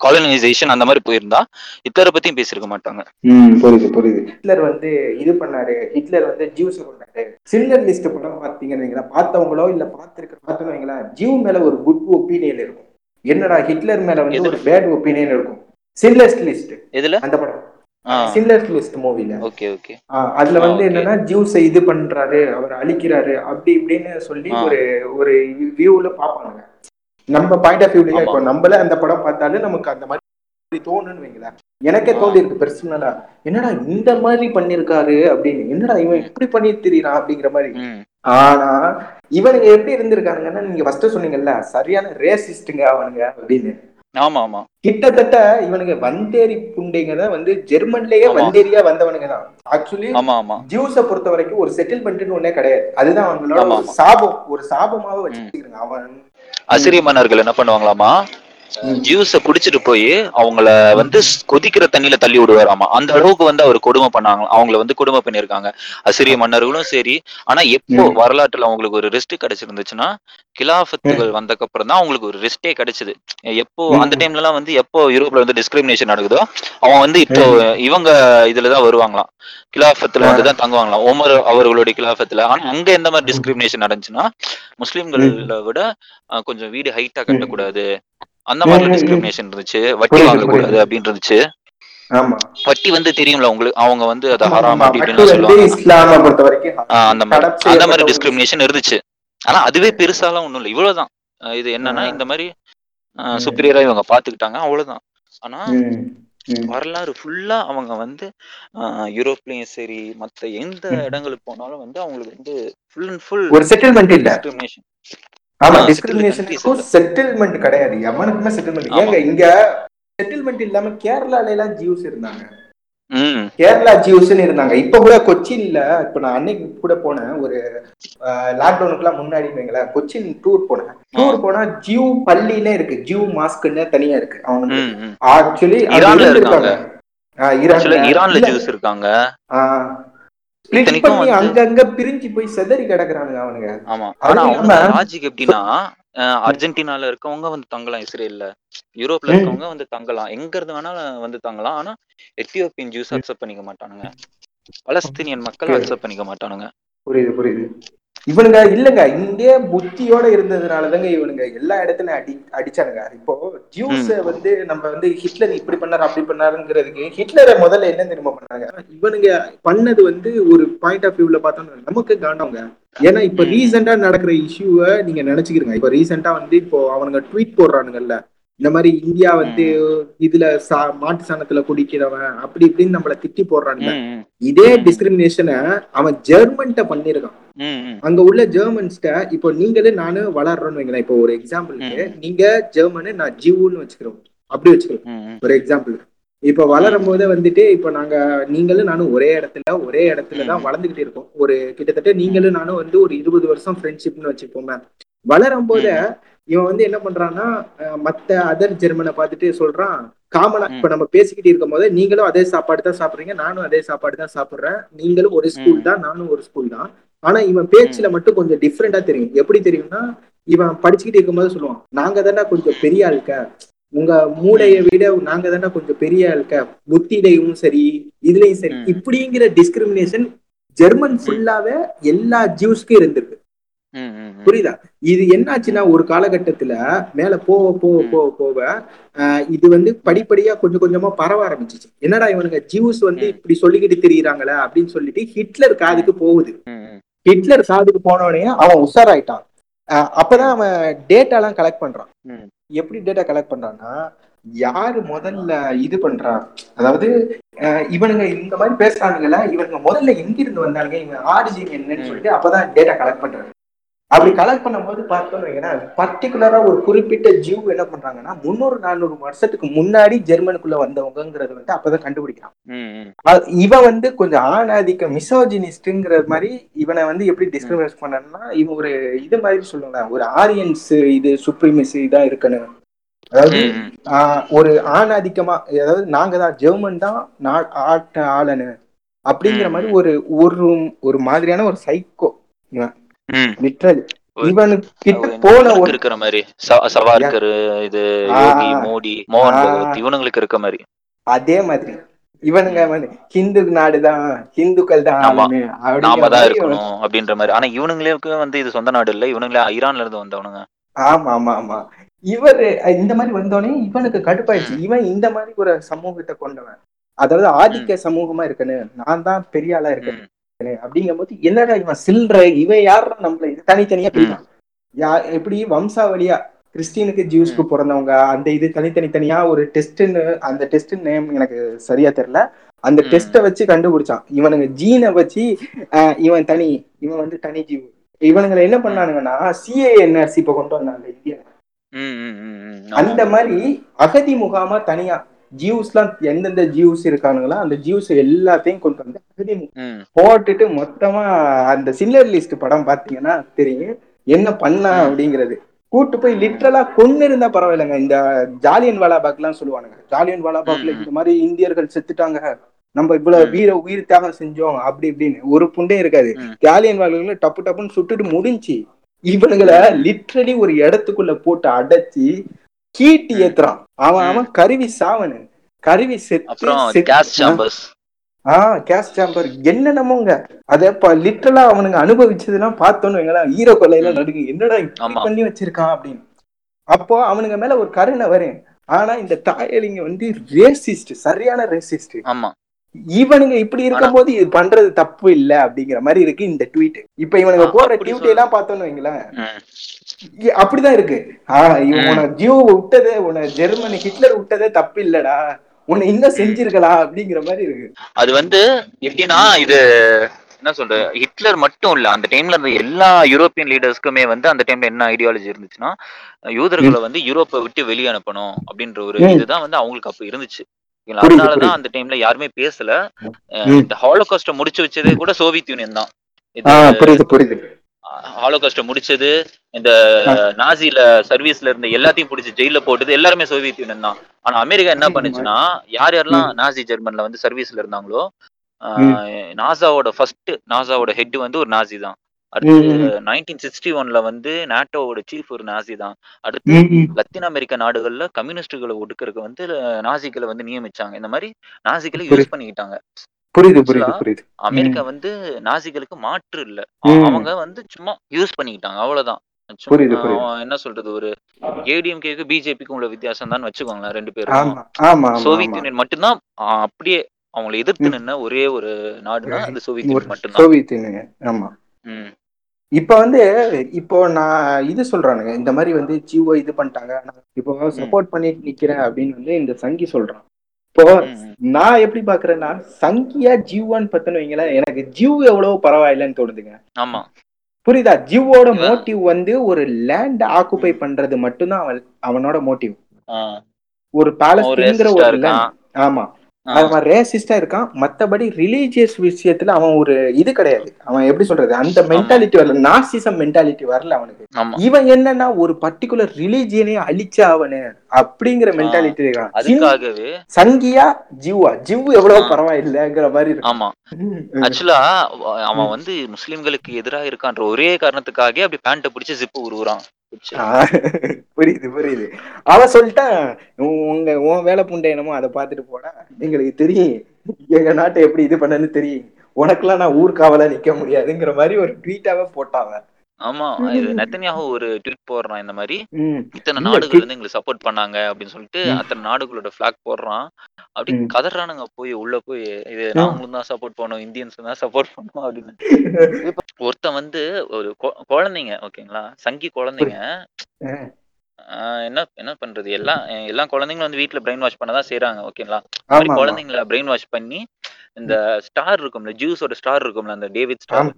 காலனைசேஷன் அந்த மாதிரி போயிருந்தா ஹிட்லரை பத்தியும் பேசியிருக்க மாட்டாங்க. ம், புரியுது புரியுது. ஹிட்லர் வந்து இது பண்ணாரு. ஹிட்லர் வந்து ஜூஸ் கொண்டாரு சில்லர் லிஸ்ட் படம் பார்த்தீங்கன்னு வைங்களேன். பார்த்தவங்களோ இல்ல பார்த்திருக்க பார்த்தோன்னு வைங்களேன் ஜூ மேல ஒரு குட் ஒப்பீனியன் இருக்கும். என்னடா ஹிட்லர் மேல வந்து? ஒரு பேட் ஒப்பீனியன் இருக்கும்? சில்லர்ஸ் லிஸ்ட் எதுல? அந்த படம். ஆ. சில்லர்ஸ் லிஸ்ட் மூவில ஓகே ஓகே அதுல வந்து. என்னன்னா ஜூஸை இது பண்றாரு அவர் அழிக்கிறாரு அப்படி இப்படின்னு சொல்லி. ஒரு ஒரு வியூல பாப்பாங்க நம்ம பாயிண்ட் ஆஃப் வியூலயே. இப்போ நம்மள அந்த படம் பார்த்தாலும் நமக்கு அந்த மாதிரி தோணுன்னு வைங்களேன். எனக்கே. தோண்டி இருக்கு பர்சனலா என்னடா இந்த மாதிரி பண்ணிருக்காரு அப்படின்னு. என்னடா இவன் இப்படி பண்ணி திரியறான் அப்படிங்கிற மாதிரி. ஆனா இவனுங்க எப்படி இருந்திருக்கானுங்கன்னா நீங்க ஃபர்ஸ்ட் சொன்னீங்கல்ல சரியான ரேசிஸ்டுங்க அவனுங்க அப்படின்னு. ஆமா ஆமா கிட்டத்தட்ட இவனுங்க வந்தேரி புண்டைங்க வந்து ஜெர்மன்லயே. வந்தேரியா வந்தவனுங்க தான் ஆக்சுவலி ஜூஸ பொறுத்த வரைக்கும் ஒரு செட்டில்மெண்ட்னு ஒண்ணே கிடையாது அதுதான் அவங்களோட. சாபம் ஒரு சாபமாவே வச்சுக்கிறாங்க அவன் அசிரிய மன்னர்கள் என்ன பண்ணுவாங்களாமா. ஜூஸ குடிச்சிட்டு போய் அவங்கள வந்து கொதிக்கிற தண்ணியில தள்ளி விடுவாராமா. அந்த அளவுக்கு வந்து அவர் கொடுமை பண்ணாங்க. அவங்கள வந்து கொடுமை பண்ணிருக்காங்க அசிரிய மன்னர்களும் சரி. ஆனா எப்போ. வரலாற்றுல அவங்களுக்கு ஒரு ரெஸ்ட் கிடைச்சிருந்துச்சுன்னா கிலாஃபத்துகள் வந்தக்கு அப்புறம் தான் அவங்களுக்கு ஒரு ரெஸ்டே கிடைச்சது. எப்போ. அந்த டைம்ல எல்லாம் வந்து எப்போ யூரோப்ல வந்து டிஸ்கிரிமினேஷன் நடக்குதோ அவன் வந்து இப்போ இவங்க இதுலதான் வருவாங்களாம். கிலாஃபத்துல வந்து தான் தங்குவாங்களாம். உமர் அவர்களுடைய கிலாஃபத்துல ஆனா அங்க எந்த மாதிரி டிஸ்கிரிமினேஷன் நடந்துச்சுன்னா முஸ்லிம்களை விட கொஞ்சம் வீடு ஹைட்டா கட்டக்கூடாது. அந்த மாதிரி. டிஸ்கிரிமினேஷன் இருந்துச்சு வட்டி வாங்கக்கூடாது. அப்படின்னு இருந்துச்சு ஆமா வட்டி வந்து தெரியும்ல உங்களுக்கு அவங்க வந்து அதை ஹராம் ஆமா. அப்படி பட்டு இப்படின்னு வந்து சொல்லுவாங்க அந்த மாதிரி அந்த மாதிரி டிஸ்கிரிமினேஷன் இருந்துச்சு ஆனா அதுவே பெருசாலாம் ஒண்ணும் இல்லை இவ்வளவுதான் இது என்னன்னா. இந்த மாதிரி. சுப்பீரியரா இவங்க பாத்துக்கிட்டாங்க அவ்வளவுதான் ஆனா. வரலாறு ஃபுல்லா அவங்க வந்து யூரோப்லயும் சரி மத்த எந்த. இடங்களுக்கு போனாலும் வந்து அவங்களுக்கு வந்து ஃபுல் அண்ட் ஃபுல் ஒரு செட்டில்மெண்ட் இல்ல டிஸ்கிரிமினேஷன் ஆமா countries செட்டில்மெண்ட் கிடையாது. எவனுக்குமே செட்டில்மெண்ட். ஏங்க இங்க செட்டில்மெண்ட் இல்லாம கேரளால எல்லாம் ஜியூஸ் இருந்தாங்க கேரளா ஜியூஸ்னு இருந்தாங்க. இப்ப கூட கொச்சின்ல இப்ப நான் அன்னைக்கு கூட போனேன். ஒரு லாக்டவுனுக்குலாம் முன்னாடி வைங்களேன். கொச்சின் டூர் போனேன். டூர் போனா ஜியூ பள்ளினே இருக்கு. ஜியூ மாஸ்க்னு தனியா இருக்கு. அவங்க ஆக்சுவலி இருக்காங்க. ஈரான்ல ஜூஸ் இருக்காங்க. அங்கங்க பிரிஞ்சு போய் செதறி கிடக்குறானுங்க அவனுங்க. ஆமா. ஆனா அவங்க லாஜிக் எப்படின்னா அர்ஜென்டினால இருக்கவங்க வந்து தங்கலாம் இஸ்ரேல்ல. யூரோப்ல. இருக்கவங்க வந்து தங்கலாம். எங்க இருந்து வேணாலும் வந்து தங்கலாம். ஆனா எத்தியோப்பியன் ஜூஸ் அக்செப்ட் பண்ணிக்க மாட்டானுங்க. பலஸ்தீனியன் மக்கள். அக்செப்ட் பண்ணிக்க மாட்டானுங்க. புரியுது புரியுது. இவனுங்க இல்லங்க இங்கே புத்தியோட இருந்ததுனாலதாங்க இவனுங்க எல்லா இடத்துலயும் அடி அடிச்சானுங்க. இப்போ ஜூஸ் வந்து நம்ம வந்து ஹிட்லர் இப்படி பண்ணாரு அப்படி பண்ணாருங்கிறதுக்கு ஹிட்லரை முதல்ல என்ன தெரியுமா பண்ணாங்க? இவனுங்க பண்ணது வந்து ஒரு பாயிண்ட் ஆஃப் வியூல பார்த்தோம்னா நமக்கு காண்டவங்க. ஏன்னா இப்ப. ரீசெண்டா நடக்கிற இஷ்யூவை நீங்க நினைச்சுக்கிறீங்க இப்ப ரீசெண்டா வந்து இப்போ அவனுங்க ட்வீட் போடுறானுங்கல்ல. இந்த மாதிரி இந்தியா வந்து இதுல சா மாட்டு சாணத்துல குடிக்கிறவன் அப்படி இப்படின்னு நம்மள திட்டி ம், இதே. டிஸ்கிரிமினேஷனை அவன் ஜெர்மன்ட்ட பண்ணிருக்கான். அங்க உள்ள ஜெர்மன்ஸ்ட இப்போ நீங்களே நானும் வளர்றோம்னு வைங்களேன். இப்போ ஒரு எக்ஸாம்பிளுக்கு. நீங்க ஜெர்மனு நான் ஜிவுன்னு வச்சுக்கிறோம். அப்படி வச்சுக்கிறோம். ஒரு எக்ஸாம்பிள் இப்ப வளரும் போதே வந்துட்டு இப்ப நாங்க நீங்களும் நானும் ஒரே இடத்துல ஒரே இடத்துல தான் ம். வளர்ந்துகிட்டே இருக்கோம். ஒரு கிட்டத்தட்ட நீங்களும் நானும் வந்து ஒரு இருபது வருஷம் ஃப்ரெண்ட்ஷிப்னு வச்சுப்போமே. வளரும் போதே இவன் வந்து என்ன பண்றான்னா மத்த அதர் ஜெர்மனை பார்த்துட்டு சொல்றான் காமனா. இப்ப நம்ம பேசிக்கிட்டு இருக்கும் போது நீங்களும் அதே சாப்பாடு தான் சாப்பிடுறீங்க நானும் அதே சாப்பாடு தான் சாப்பிடுறேன் நீங்களும் ஒரு ஸ்கூல். தான் நானும் ஒரு ஸ்கூல் தான் ஆனா இவன் பேச்சுல மட்டும் கொஞ்சம் டிஃப்ரெண்டா தெரியும் எப்படி தெரியும்னா இவன் படிச்சுக்கிட்டு இருக்கும்போது சொல்லுவான் நாங்க தானே கொஞ்சம் பெரிய ஆளுக்க உங்க மூளையை விட நாங்க தானே கொஞ்சம் பெரிய ஆளுக்க புத்திலையும் சரி இதுலயும் சரி. இப்படிங்கிற டிஸ்கிரிமினேஷன் ஜெர்மன் ஃபுல்லாவே எல்லா ஜூஸ்க்கும் இருந்திருக்கு. புரியுதா இது என்னாச்சுன்னா ஒரு காலகட்டத்துல மேல போக போக. போக போக ஆஹ் இது வந்து படிப்படியா கொஞ்சம் கொஞ்சமா பரவ ஆரம்பிச்சிச்சு என்னடா இவனுங்க ஜூஸ் வந்து. இப்படி சொல்லிக்கிட்டு திரியிறாங்களே அப்படின்னு சொல்லிட்டு ஹிட்லர் காதுக்கு போகுது. ஹிட்லர் காதுக்கு போன உடனே அவன் உஷாராயிட்டான் அப்பதான் அவன் டேட்டா எல்லாம் கலெக்ட் பண்றான். எப்படி டேட்டா கலெக்ட் பண்றான்னா யாரு முதல்ல இது பண்றா அதாவது இவனுங்க இந்த மாதிரி பேசுறானுங்கள இவனுங்க முதல்ல எங்க இருந்து வந்தானுங்க இவன் ஆரிஜின் என்னன்னு. சொல்லிட்டு அப்பதான் டேட்டா கலெக்ட் பண்றாங்க அப்படி கலெக்ட் பண்ணும்போது பார்த்தோம்னு வைங்களேன் பர்டிகுலரா ஒரு குறிப்பிட்ட ஜீவ் என்ன பண்றாங்கன்னா முந்நூறு நானூறு வருஷத்துக்கு முன்னாடி ஜெர்மனுக்குள்ள வந்தவங்கிறது வந்து அப்பதான் கண்டுபிடிக்கிறான். இவன் வந்து கொஞ்சம் ஆணாதிக்க மிசோஜினிஸ்ட்ங்கிற மாதிரி இவனை வந்து எப்படி டிஸ்கிரிமினேட் பண்ணனா இவன் ஒரு இது மாதிரி சொல்லுங்களேன் ஒரு ஆரியன்ஸ் இது சுப்ரீமசி தான் இருக்கணும். அதாவது ஒரு ஆணாதிக்கமா அதாவது நாங்க தான் ஜெர்மன் தான் ஆட்ட ஆளனு. அப்படிங்கிற மாதிரி ஒரு ஒரு ஒரு மாதிரியான ஒரு சைக்கோ இவன். லிட்ரல். இவனுக்கு கிட்ட அவன் போன இவனுக்கு ஒரு இருக்கிற மாதிரி ச- சவார்கர் இது. யோகி மோடி மோகன். பகவத் இவனுங்களுக்கு இருக்க மாதிரி. அதே மாதிரி. இவனுங்க வந்து ஹிந்து நாடுதான் ஹிந்துக்கள் தான் நாம தான் இருக்கணும் அப்படின்ற மாதிரி. ஆனா இவனுங்களுக்கு வந்து இது சொந்த நாடு இல்ல. இவனுங்களே ஈரான்ல இருந்து வந்தவனுங்க. ஆமா ஆமா ஆமா. இவரு இந்த மாதிரி வந்தோடனே இவனுக்கு கடுப்பாயிடுச்சு. இவன் இந்த மாதிரி ஒரு சமூகத்தை கொண்டவன். அதாவது ஆதிக்க சமூகமா இருக்கணும். நான் தான் பெரிய ஆளா இருக்கேன். அப்படிங்கும் போது என்னடா இவன் சில்ற? இவன் யாரா? நம்மள இது தனித்தனியா யா எப்படி வம்சாவளியா? கிறிஸ்டினுக்கு ஜூஸ்க்கு பிறந்தவங்க அந்த இது தனித்தனி தனியா ஒரு டெஸ்ட்னு அந்த டெஸ்ட் நேம் எனக்கு சரியா தெரியல. அந்த ம். டெஸ்ட்டை வச்சு கண்டுபிடிச்சான். இவனுங்க ஜீனை வச்சு இவன் தனி இவன் வந்து தனி ஜீவ். இவனுங்களை என்ன பண்ணானுங்கன்னா சிஏஎன்ஆர்சி இப்ப கொண்டு வந்தாங்க இந்தியா. அந்த மாதிரி அகதி முகாமா தனியா ஜியூஸ்லாம் எந்தெந்த ஜியூஸ் இருக்கானுங்களோ அந்த ஜியூஸ் எல்லாத்தையும் கொண்டு வந்து போட்டுட்டு மொத்தமா அந்த சில்லர் லிஸ்ட் படம் பாத்தீங்கன்னா தெரியும். என்ன பண்ணா. அப்படிங்கிறது. கூட்டு போய் லிட்ரலா கொண்டு இருந்தா பரவாயில்லைங்க. இந்த ஜாலியன் வாலாபாக் எல்லாம் சொல்லுவானுங்க. ஜாலியன் வாலாபாக்ல. இந்த மாதிரி இந்தியர்கள் செத்துட்டாங்க. நம்ம இவ்வளவு. வீர உயிர் தியாகம் செஞ்சோம். அப்படி இப்படின்னு. ஒரு புண்டே இருக்காது. ஜாலியன் வாலாபாக்ல டப்பு டப்புன்னு சுட்டுட்டு முடிஞ்சு. இவனுங்களை லிட்ரலி ஒரு இடத்துக்குள்ள போட்டு அடைச்சி கீட்டி. ஏத்துறான். அவன். அவன் கருவி சாவனு. கருவி ஆஹ் கேஸ் சாம்பர் என்னென்னமோங்க? அத லிட்டரலா அவனுங்க அனுபவிச்சதெல்லாம் பார்த்தோன்னு வைங்களேன். ஈரோ கொள்ளையெல்லாம் நடுங்க என்னடா. பண்ணி வச்சிருக்கான் அப்படின்னு. அப்போ அவனுங்க மேல ஒரு கருணை வரும். ஆனா இந்த தாயலிங்க வந்து ரேசிஸ்ட் சரியான ரேசிஸ்ட் ஆமா. இவனுங்க இப்படி இருக்கும்போது இது பண்றது தப்பு இல்ல அப்படிங்கிற மாதிரி இருக்கு இந்த ட்வீட் இப்ப இவனுங்க போற டியூட்டி எல்லாம் பார்த்தோன்னு வைங்களேன். அப்படிதான் இருக்கு. உன ஜியோ விட்டதே உன ஜெர்மனி ஹிட்லர் விட்டதே தப்பு இல்லடா உன்னை இன்னும் செஞ்சிருக்கலாம் அப்படிங்கிற மாதிரி இருக்கு அது வந்து எப்படின்னா இது என்ன சொல்ற ஹிட்லர் மட்டும் இல்ல அந்த டைம்ல இருந்த எல்லா யூரோப்பியன் லீடர்ஸ்க்குமே வந்து அந்த டைம்ல என்ன ஐடியாலஜி இருந்துச்சுன்னா யூதர்களை வந்து யூரோப்பை விட்டு வெளியே அனுப்பணும் அப்படின்ற ஒரு. இதுதான் வந்து அவங்களுக்கு அப்ப இருந்துச்சு அதனாலதான். அந்த டைம்ல யாருமே பேசல. இந்த ஹாலோகாஸ்ட முடிச்சு வச்சதே கூட சோவியத் யூனியன் தான் புரியுது புரியுது ஹாலோகாஸ்ட முடிச்சது இந்த நாசில சர்வீஸ்ல இருந்த எல்லாத்தையும் பிடிச்சி ஜெயில போட்டது எல்லாருமே சோவியத் யூனியன் தான். ஆனா அமெரிக்கா என்ன பண்ணுச்சுன்னா யார் யாரெல்லாம் நாசி ஜெர்மன்ல வந்து சர்வீஸ்ல இருந்தாங்களோ நாசாவோட ஃபர்ஸ்ட் நாசாவோட ஹெட் வந்து ஒரு நாசி தான். அடுத்து. நைன்டீன் சிக்ஸ்டி ஒன்ல வந்து நாட்டோவோட சீஃப் ஒரு நாசி தான். அடுத்து. லத்தீன் அமெரிக்க நாடுகள்ல கம்யூனிஸ்டுகளை ஒடுக்கறதுக்கு வந்து நாசிகளை வந்து நியமிச்சாங்க. இந்த மாதிரி புரியுது. யூஸ் பண்ணிக்கிட்டாங்க. புரியுது புரியுது புரியுது. அமெரிக்கா வந்து நாசிகளுக்கு மாற்று இல்ல. அவங்க வந்து சும்மா யூஸ் பண்ணிக்கிட்டாங்க அவ்வளவுதான். என்ன சொல்றது ஒரு ஏடிஎம்கேக்கு பிஜேபிக்கும் உள்ள வித்தியாசம் தான் வச்சுக்கோங்களேன் ரெண்டு பேரும் சோவியத் யூனியன் மட்டும்தான் அப்படியே அவங்களை எதிர்த்து. நின்ன ஒரே ஒரு நாடுனா அந்த சோவியத் யூனியன் மட்டும்தான். சோவியத் யூனியன் ஆமா. இப்ப வந்து இப்போ நான் இது சொல்றானுங்க இந்த மாதிரி வந்து ஜியோ இது பண்ணிட்டாங்க இப்போ சப்போர்ட் பண்ணிட்டு நிக்கிறேன் அப்படின்னு வந்து இந்த சங்கி சொல்றான். இப்போ. நான் எப்படி பாக்குறேன்னா சங்கியா ஜியோன்னு பத்தின வைங்களேன் எனக்கு ஜியோ எவ்வளவு பரவாயில்லைன்னு தோணுதுங்க. ஆமா. புரியுதா? இவன் மோட்டிவ் வந்து ஒரு லேண்ட் ஆக்குபை பண்றது மட்டும்தான் அவன் அவனோட மோட்டிவ். ஒரு ரேசிஸ்டா ஒரு. ஆமா. அவன் ரேசிஸ்டா இருக்கான். மத்தபடி ரிலீஜியஸ் விஷயத்துல அவன் ஒரு இது கிடையாது. அவன் எப்படி சொல்றது? அந்த மென்டாலிட்டி வரல. நார்சிசம் மென்டாலிட்டி வரல அவனுக்கு. இவன் என்னன்னா ஒரு பர்டிகுலர் ரிலீஜியனே அழிச்ச அவனு அப்படிங்கிற மென்டாலிட்டி இருக்கான். அதுக்காகவே சங்கியா ஜிவ்வா. ஜிவ் எவ்வளவு. பரவாயில்லைங்கிற மாதிரி இருக்கு ஆமா. ஆக்சுவலா அவன் வந்து முஸ்லிம்களுக்கு எதிரா இருக்கான்ற ஒரே காரணத்துக்காக அப்படி பேண்ட்டை பிடிச்சு ஜிப்பு உருவுறான். புரியுது புரியுது. அவன் சொல்லிட்டான் உங்க உன் வேலை புண்டை என்னமோ அதை பார்த்துட்டு போனா எங்களுக்கு தெரியும். எங்க நாட்டை எப்படி இது பண்ணன்னு தெரியும். உனக்கெல்லாம் நான் ஊர்காவலா நிக்க முடியாதுங்கிற மாதிரி ஒரு ட்வீட்டாவே போட்டான் ஆமா இது நெத்தனியாக ஒரு ட்வீட் போடுறான் இந்த மாதிரி. இத்தனை நாடுகள் வந்து எங்களுக்கு சப்போர்ட் பண்ணாங்க அப்படின்னு சொல்லிட்டு. அத்தனை நாடுகளோட ஃபிளாக் போடுறான். அப்படி. கதறானுங்க போய் உள்ள போய். இது நாங்களும் தான் சப்போர்ட் பண்ணோம் இந்தியன்ஸ் தான் சப்போர்ட் பண்ணோம் அப்படின்னு. ஒருத்தன் வந்து ஒரு குழந்தைங்க ஓகேங்களா? சங்கி குழந்தைங்க. என்ன என்ன பண்றது? எல்லாம் எல்லா குழந்தைங்களும் வந்து வீட்ல பிரெயின் வாஷ் பண்ணதான் செய்றாங்க ஓகேங்களா. குழந்தைங்கள பிரெயின் வாஷ் பண்ணி இந்த ஸ்டார் இருக்கும்ல ஜூஸோட ஸ்டார் இருக்கும்ல அந்த டேவிட் ஸ்டார்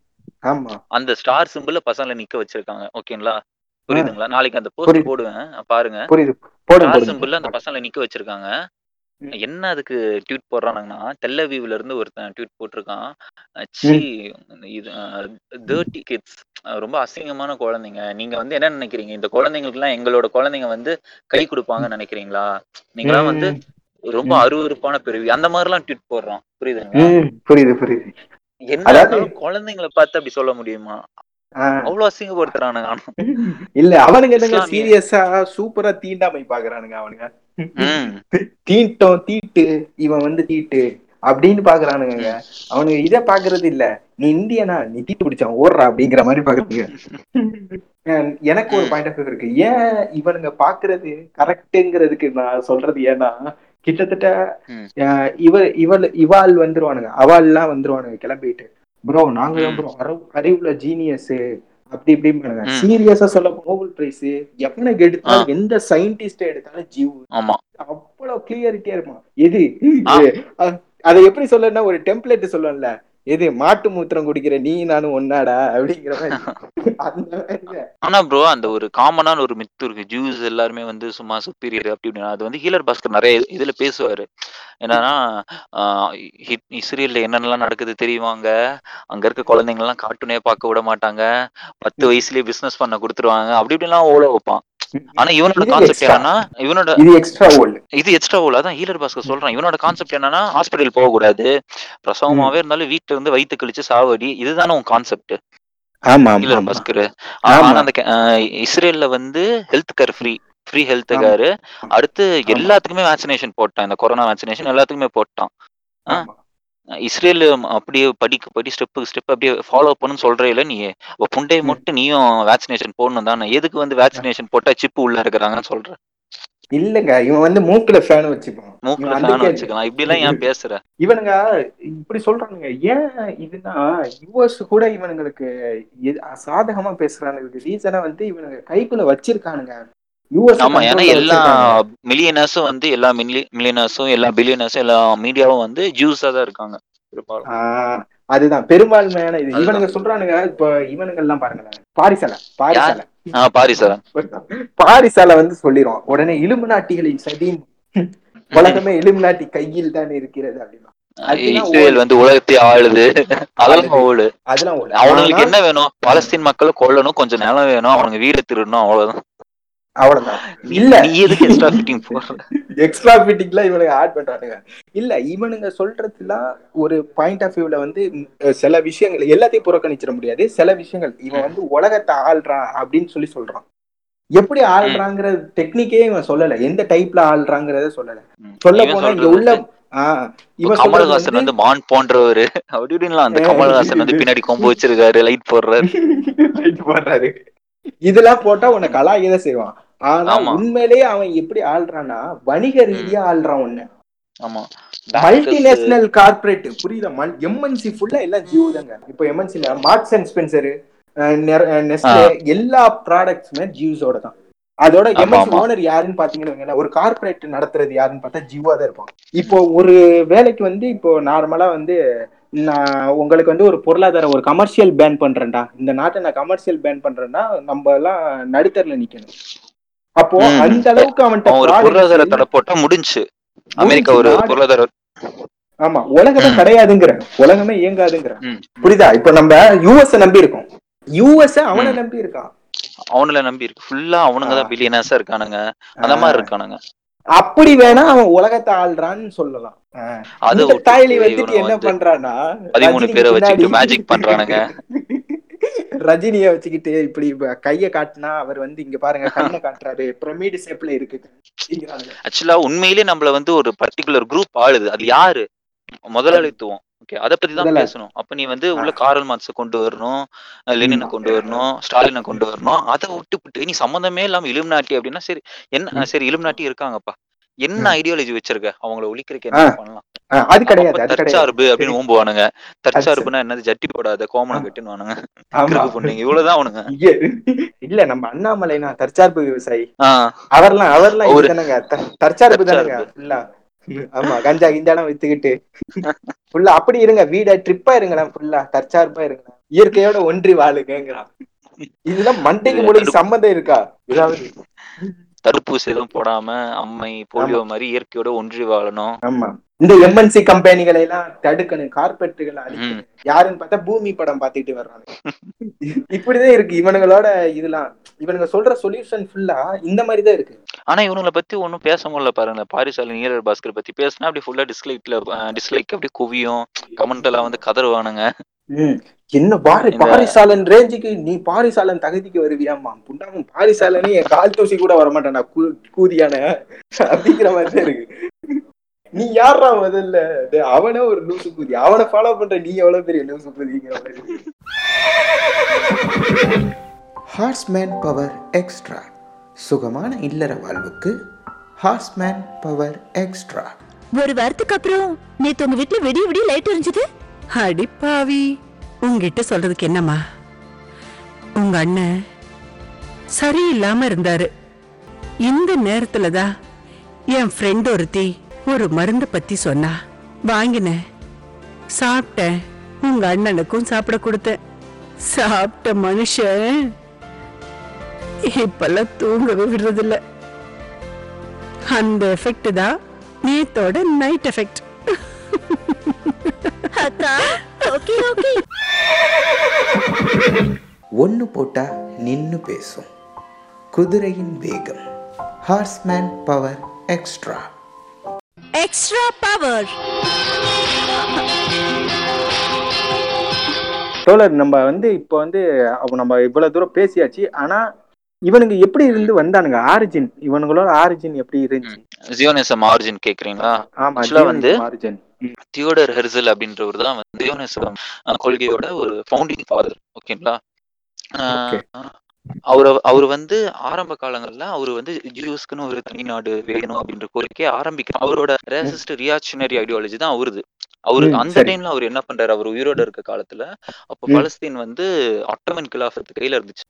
அந்த ஸ்டார் சிம்பிள பசங்களை நிக்க வச்சிருக்காங்க. ஓகேங்களா? புரியுதுங்களா? நாளைக்கு அந்த போஸ்ட். போடுவேன். பாருங்க. ஸ்டார் போடும் சிம்பிள்ல அந்த பசங்களை நிக்க வச்சிருக்காங்க. என்ன அதுக்கு ட்வீட் போடுறானுங்கன்னா தெல்லவீவ்ல இருந்து ஒருத்தன் ட்வீட் போட்டிருக்கான். சி தேர்ட்டி கிட்ஸ் ரொம்ப அசிங்கமான குழந்தைங்க. நீங்க வந்து என்ன நினைக்கிறீங்க? இந்த குழந்தைங்களுக்கு எல்லாம் எங்களோட குழந்தைங்க வந்து கை கொடுப்பாங்கன்னு நினைக்கிறீங்களா? நீங்களாம் வந்து ரொம்ப ம். அருவருப்பான பிறவி அந்த மாதிரி எல்லாம் ட்வீட் போடுறான் புரியுதுங்களா? ம், புரியுது புரியுது. என்ன குழந்தைங்களை பார்த்து அப்படி சொல்ல முடியுமா. அவ்வளவு அசிங்கப்படுத்துறானுங்க. ஆனா. இல்ல அவனுங்க என்னங்க சீரியஸா சூப்பரா தீண்டாமை பாக்குறானுங்க அவனுங்க. தீட்டம் தீட்டு இவன் வந்து தீட்டு அப்படின்னு பாக்குறானுங்க அவனுங்க இத பாக்குறது இல்ல. நீ இந்தியனா? நீ தீட்டு பிடிச்சான் ஓடுறா அப்படிங்கிற மாதிரி பாக்குறீங்க *laughs* எனக்கு ஒரு. பாயிண்ட் ஆஃப் இருக்கு. ஏன் இவனுங்க பாக்குறது கரெக்டுங்கிறதுக்கு நான் சொல்றது ஏன்னா கிட்டத்தட்ட இவ இவள் இவாள் வந்துருவானுங்க. அவாள்லாம் வந்துருவானுங்க கிளம்பிட்டு. ப்ரோ நாங்க. ப்ரோ அறிவு அறிவுல ஜீனியஸ் அப்படி இப்படி ம். சீரியஸா சொல்ல நோபல் பிரைஸ் எவனுக்கு எடுத்தாலும் எந்த சயின்டிஸ்ட் எடுத்தாலும் ஜீவ். அவ்வளவு கிளியரிட்டியா இருப்பான். எது? அதை எப்படி சொல்லணும்னா ஒரு டெம்ப்ளேட் சொல்லணும்ல எது மாட்டு மூத்திரம் குடிக்கிற நீ நானும் ஒன்னாடா? அப்படிங்கிற மாதிரி. *laughs* ஆனா ப்ரோ அந்த ஒரு காமனான ஒரு மித்து இருக்கு. ஜூஸ் எல்லாருமே வந்து சும்மா சுப்பீரியர் அப்படி இப்படின்னு. அது வந்து ஹீலர் பாஸ்கர் நிறைய இதுல பேசுவாரு. என்னன்னா இஸ்ரேல்ல என்னென்னலாம் நடக்குது தெரியுவாங்க அங்க இருக்க குழந்தைங்க எல்லாம் கார்ட்டூனே பார்க்க விட மாட்டாங்க. பத்து வயசுலயே பிசினஸ் பண்ண கொடுத்துருவாங்க. அப்படி இப்படிலாம் ஓட வைப்பான். ஆனா இவனோட கான்செப்ட். என்னன்னா இவனோட இது எக்ஸ்ட்ரா ஓல்டு இது எக்ஸ்ட்ரா ஓல் அதான் ஹீலர் பாஸ்கர் சொல்றான். இவனோட கான்செப்ட் என்னன்னா ஹாஸ்பிட்டல் போக கூடாது பிரசவமாவே இருந்தாலும் வீட்டுல இருந்து வயித்து கழிச்சு சாவடி இதுதானே உன் கான்செப்ட் ஆமா ஹீலர் பாஸ்கர் ஆமா. ஆனா அந்த இஸ்ரேல்ல வந்து health care free free health. Care. அடுத்து. எல்லாத்துக்குமே வேக்சினேஷன் போட்டான். இந்த கொரோனா வேக்சினேஷன் எல்லாத்துக்குமே போட்டான். இஸ்ரேல் அப்படியே படிக்க படி ஸ்டெப் ஸ்டெப் அப்படியே ஃபாலோ பண்ணுன்னு சொல்றே இல்ல நீ. அப்ப புண்டையை ம். மட்டும் நீயும் வேக்சினேஷன் போடணும் தானே. எதுக்கு வந்து வேக்சினேஷன் போட்டா சிப்பு உள்ள இருக்கிறாங்கன்னு சொல்ற? இல்லங்க இவன் வந்து மூக்குல ஃபேன் வச்சுப்பான் மூக்குல ஃபேன் வச்சுக்கலாம். இப்படி எல்லாம் ஏன் பேசுற? இவனுங்க இப்படி சொல்றானுங்க. ஏன் இதுனா யுஎஸ் கூட இவனுங்களுக்கு சாதகமா பேசுறானுங்களுக்கு ரீசனா வந்து இவனுங்க கைக்குள்ள வச்சிருக்கானுங்க. ஆமா ஏன்னா எல்லா மில்லியனர்ஸும் வந்து எல்லா மில்லியனர்ஸும் எல்லா பில்லியனர்ஸும் எல்லா மீடியாவும் வந்து ஜூஸா தான் இருக்காங்க அதுதான். பெரும்பான்மையான இது. இவனுங்க சொல்றானுங்க இப்ப இவனுங்க எல்லாம் பாருங்களேன். பாரிசால பாரிசால. ஆ பாரிசா பாரிசால வந்து சொல்லிடுவான் உடனே இலுமினாட்டிகளின் சதி உலகமே இலுமினாட்டி கையில் தான் இருக்கிறது அப்படின்னா. இஸ்ரேல் வந்து உலகத்தை ஆளுது. அதெல்லாம் ஓடு. அதெல்லாம் அவனுங்களுக்கு என்ன வேணும்? பாலஸ்தீன் மக்களை கொல்லணும் கொஞ்சம் நிலம் வேணும். அவனுங்க வீடு திருடணும் அவ்வளவுதான். அவ்வளவுதான். இல்ல. எக்ஸ்ட்ரா ஃபிட்டிங் எக்ஸ்ட்ரா ஃபிட்டிங்லாம் இவனுங்க ஆட் பண்றானுங்க. இல்ல இவனுங்க சொல்றதுலாம் ஒரு பாயிண்ட் ஆஃப் வியூல வந்து சில விஷயங்கள் எல்லாத்தையும் புறக்கணிச்சிட முடியாது. சில விஷயங்கள் இவன் வந்து உலகத்தை ஆள்றான் அப்படின்னு சொல்லி சொல்றான். எப்படி ஆள்றாங்கிற டெக்னிக்கே இவன் சொல்லல. எந்த டைப்ல ஆள்றாங்கிறத சொல்லல. சொல்ல போனா இங்க உள்ள கமல்ஹாசன் வந்து மான் போன்றவரு. அப்படி இப்படின்லாம் அந்த. கமல்ஹாசன் வந்து பின்னாடி கொம்பு வச்சிருக்காரு லைட் போடுறாரு. *laughs* Right போடுறாரு. இதெல்லாம் போட்டா உன்னை கலாயதான் செய்வான். ஆனா. உண்மையிலேயே அவன் எப்படி ஆள்றான்னா வணிக ரீதியா ஆள்றான் உன்னை ஆமா. மல்டிநேஷனல் கார்பரேட் புரியுதா? மல் எம்என்சி ஃபுல்லா எல்லாம் ஜியோ தாங்க. இப்போ எம்என்சில மார்க்ஸ் அண்ட் ஸ்பென்சர் நெஸ்லே எல்லா ப்ராடக்ட்ஸுமே ஜியூஸோட தான். அதோட எம்என்சி. ஓனர் யாருன்னு பாத்தீங்கன்னு ஒரு கார்பரேட் நடத்துறது யாருன்னு பார்த்தா ஜியோவா தான் இருப்பான். இப்போ ஒரு வேலைக்கு வந்து இப்போ நார்மலா வந்து நான் உங்களுக்கு வந்து ஒரு பொருளாதார ஒரு கமர்ஷியல் பேன் பண்றேன்டா. இந்த நாட்டை நான் கமர்ஷியல் பேன் பண்றேன்னா நம்ம எல்லாம் நடுத்தரில் நிக்கணும். அப்போ. அந்த அளவுக்கு அவன்கிட்ட அவன் ஒரு பொருளாதார தடை போட்டா முடிஞ்சு. அமெரிக்கா ஒரு பொருளாதார ஆமா உலகமே கிடையாதுங்கிற உலகமே இயங்காதுங்கிற. புரியுதா? இப்ப நம்ம யூஎஸ் நம்பி இருக்கோம். யூஎஸ் அவனை. நம்பி இருக்கான். அவனுல நம்பி இருக்கு. ஃபுல்லா அவனுங்க தான். பில்லியனர்ஸா இருக்கானுங்க. அந்த மாதிரி இருக்கானுங்க. அப்படி வேணா அவன் உலகத்தை ஆள்றான்னு சொல்லலாம். அது தாய்லி வந்துட்டு என்ன பண்றான்னா பதிமூணு பேரை பின்னாடி- மேஜிக் பண்றானுங்க. *laughs* ரஜினிய வச்சுக்கிட்டு இப்படி இப்ப கைய காட்டினா அவர் வந்து இங்க பாருங்க கண்ணை காட்டுறாரு. பிரமிடு ஷேப்ல இருக்கு. ஆக்சுவலா உண்மையிலேயே நம்மள வந்து ஒரு பர்டிகுலர் குரூப் ஆளுது. அது யாரு? முதலாளித்துவம். ஓகே அத பத்தி தான். பேசணும். அப்ப நீ வந்து உள்ள காரல் மார்க்ஸ கொண்டு வரணும் லெனினை கொண்டு வரணும் ஸ்டாலினை கொண்டு வரணும். அதை விட்டுப்புட்டு நீ சம்மந்தமே இல்லாம இலுமினாட்டி அப்படின்னா சரி என்ன சரி இலுமினாட்டி இருக்காங்கப்பா. என்ன ஐடியாலஜி வச்சிருக்க? அவங்கள ஒழிக்கிறதுக்கு என்ன பண்ணலாம்? அது கிடையாது தற்சார்பு அப்படின்னு ஓம்புவானுங்க தற்சார்புனா என்னது? ஜட்டி போடாத கோமணம் கட்டுன்னு பொண்ணுங்க. இவ்வளவுதான் அவனுங்க. இல்ல நம்ம அண்ணாமலைனா தற்சார்பு விவசாயி. அவர்லாம் அவர்லாம் த- தற்சார்பு தானங்க. ஃபுல்லா ஆமா கஞ்சா கிஞ்சாலாம் வித்துக்கிட்டு. ஃபுல்லா அப்படி இருங்க. வீட ட்ரிப்பா இருங்களேன். ஃபுல்லா தற்சார்பா இருங்க இயற்கையோட ஒன்றி வாழுங்கிறான் இதெல்லாம் மண்டைக்கு மூளைக்கு சம்மந்தம் இருக்கா? ஏதாவது. தடுப்பூசி எதுவும் போடாம அம்மை போலியோ மாதிரி இயற்கையோட ஒன்றி வாழணும். ஆமா. இந்த எம்என்சி கம்பெனிகளை எல்லாம் தடுக்கணும் கார்பெட்டுகளை அழிக்கணும். யாருன்னு பார்த்தா பூமி படம் பாத்துட்டு வர்றாங்க. இப்படிதான் இருக்கு. இவனுங்களோட இதெல்லாம் இவனுங்க சொல்ற சொல்யூஷன் ஃபுல்லா இந்த மாதிரி தான் இருக்கு. ஆனா இவனுங்களை பத்தி ஒண்ணும் பேச முடியல பாருங்க. பாரிசால நீரர் பாஸ்கர் பத்தி பேசினா அப்படி ஃபுல்லா டிஸ்லைக்ல டிஸ்லைக் அப்படி குவியும். கமெண்ட் எல்லாம் வந்து கதறுவானுங்க. என்ன பாரி பாரிசாலன் ரேஞ்சுக்கு நீ பாரிசாலன் தகுதிக்கு வருவியாமா புண்டாமன் பாரிசாலனே என் கால் தூசி கூட வரமாட்டானா கூதியான. அப்படிங்கிற மாதிரி இருக்கு. நீ யாரா முதல்ல? அவனே ஒரு லூசு கூதி. அவனை ஃபாலோ பண்ற நீ எவ்வளவு பெரிய லூசு கூதிங்கிற மாதிரி. ஹார்ஸ்மேன் பவர் எக்ஸ்ட்ரா சுகமான இல்லற வாழ்வுக்கு ஹார்ஸ்மேன் பவர் எக்ஸ்ட்ரா ஒரு வாரத்துக்கு அப்புறம் நேத்து உங்க வீட்ல விடிய விடிய லைட் எரிஞ்சது. அடிப்பாவி உங்ககிட்ட சொல்றதுக்கு என்னம்மா? உங்க அண்ணன் சரியில்லாம இருந்தாரு. இந்த நேரத்துல தான் என் ஃப்ரெண்ட் ஒருத்தி ஒரு மருந்து பத்தி சொன்னா. வாங்கினேன். சாப்பிட்டேன். உங்க அண்ணனுக்கும் சாப்பிட கொடுத்தேன். சாப்பிட்ட மனுஷன் இப்பெல்லாம் தூங்கவே விடுறதில்ல. அந்த எஃபெக்ட் தான் நேத்தோட நைட் எஃபெக்ட் *laughs* அக்கா ஓகே ஓகே ஒன்று போட்டா நின்னு பேசும். குதிரையின் வேகம். Horseman power extra extra power தோழர் நம்ம வந்து இப்போ வந்து நம்ம இவ்வளவு தூரம் பேசியாச்சு. ஆனா இவனுங்க எப்படி இருந்து வந்தானுங்க? ஆரிஜின் இவனுங்களோட ஆரிஜின் எப்படி இருந்துச்சு? ஜியோனிசம் ஆரிஜின் கேக்குறீங்களா? Actually வந்து- ஆரிஜின் தியோடர் ஹெர்சல் அப்படின்றவர் தான் வந்து ஜியோனிசம் கொள்கையோட ஒரு ஃபவுண்டிங் ஃபாதர் ஓகேங்களா. அவர் அவர் வந்து ஆரம்ப காலங்கள்ல அவர் வந்து ஜூஸ்க்குன்னு ஒரு தனி நாடு வேணும் அப்படின்ற கோரிக்கையை ஆரம்பிக்கிறார் அவரோட ரேசிஸ்ட் ரியாக்ஷனரி ஐடியாலஜி தான் அவருது. அவரு ம், அந்த. டைம்ல அவர் என்ன பண்றாரு அவர் உயிரோட இருக்க காலத்துல அப்ப. பலஸ்தீன் வந்து ஆட்டோமன் கிலாஃபத்து கையில இருந்துச்சு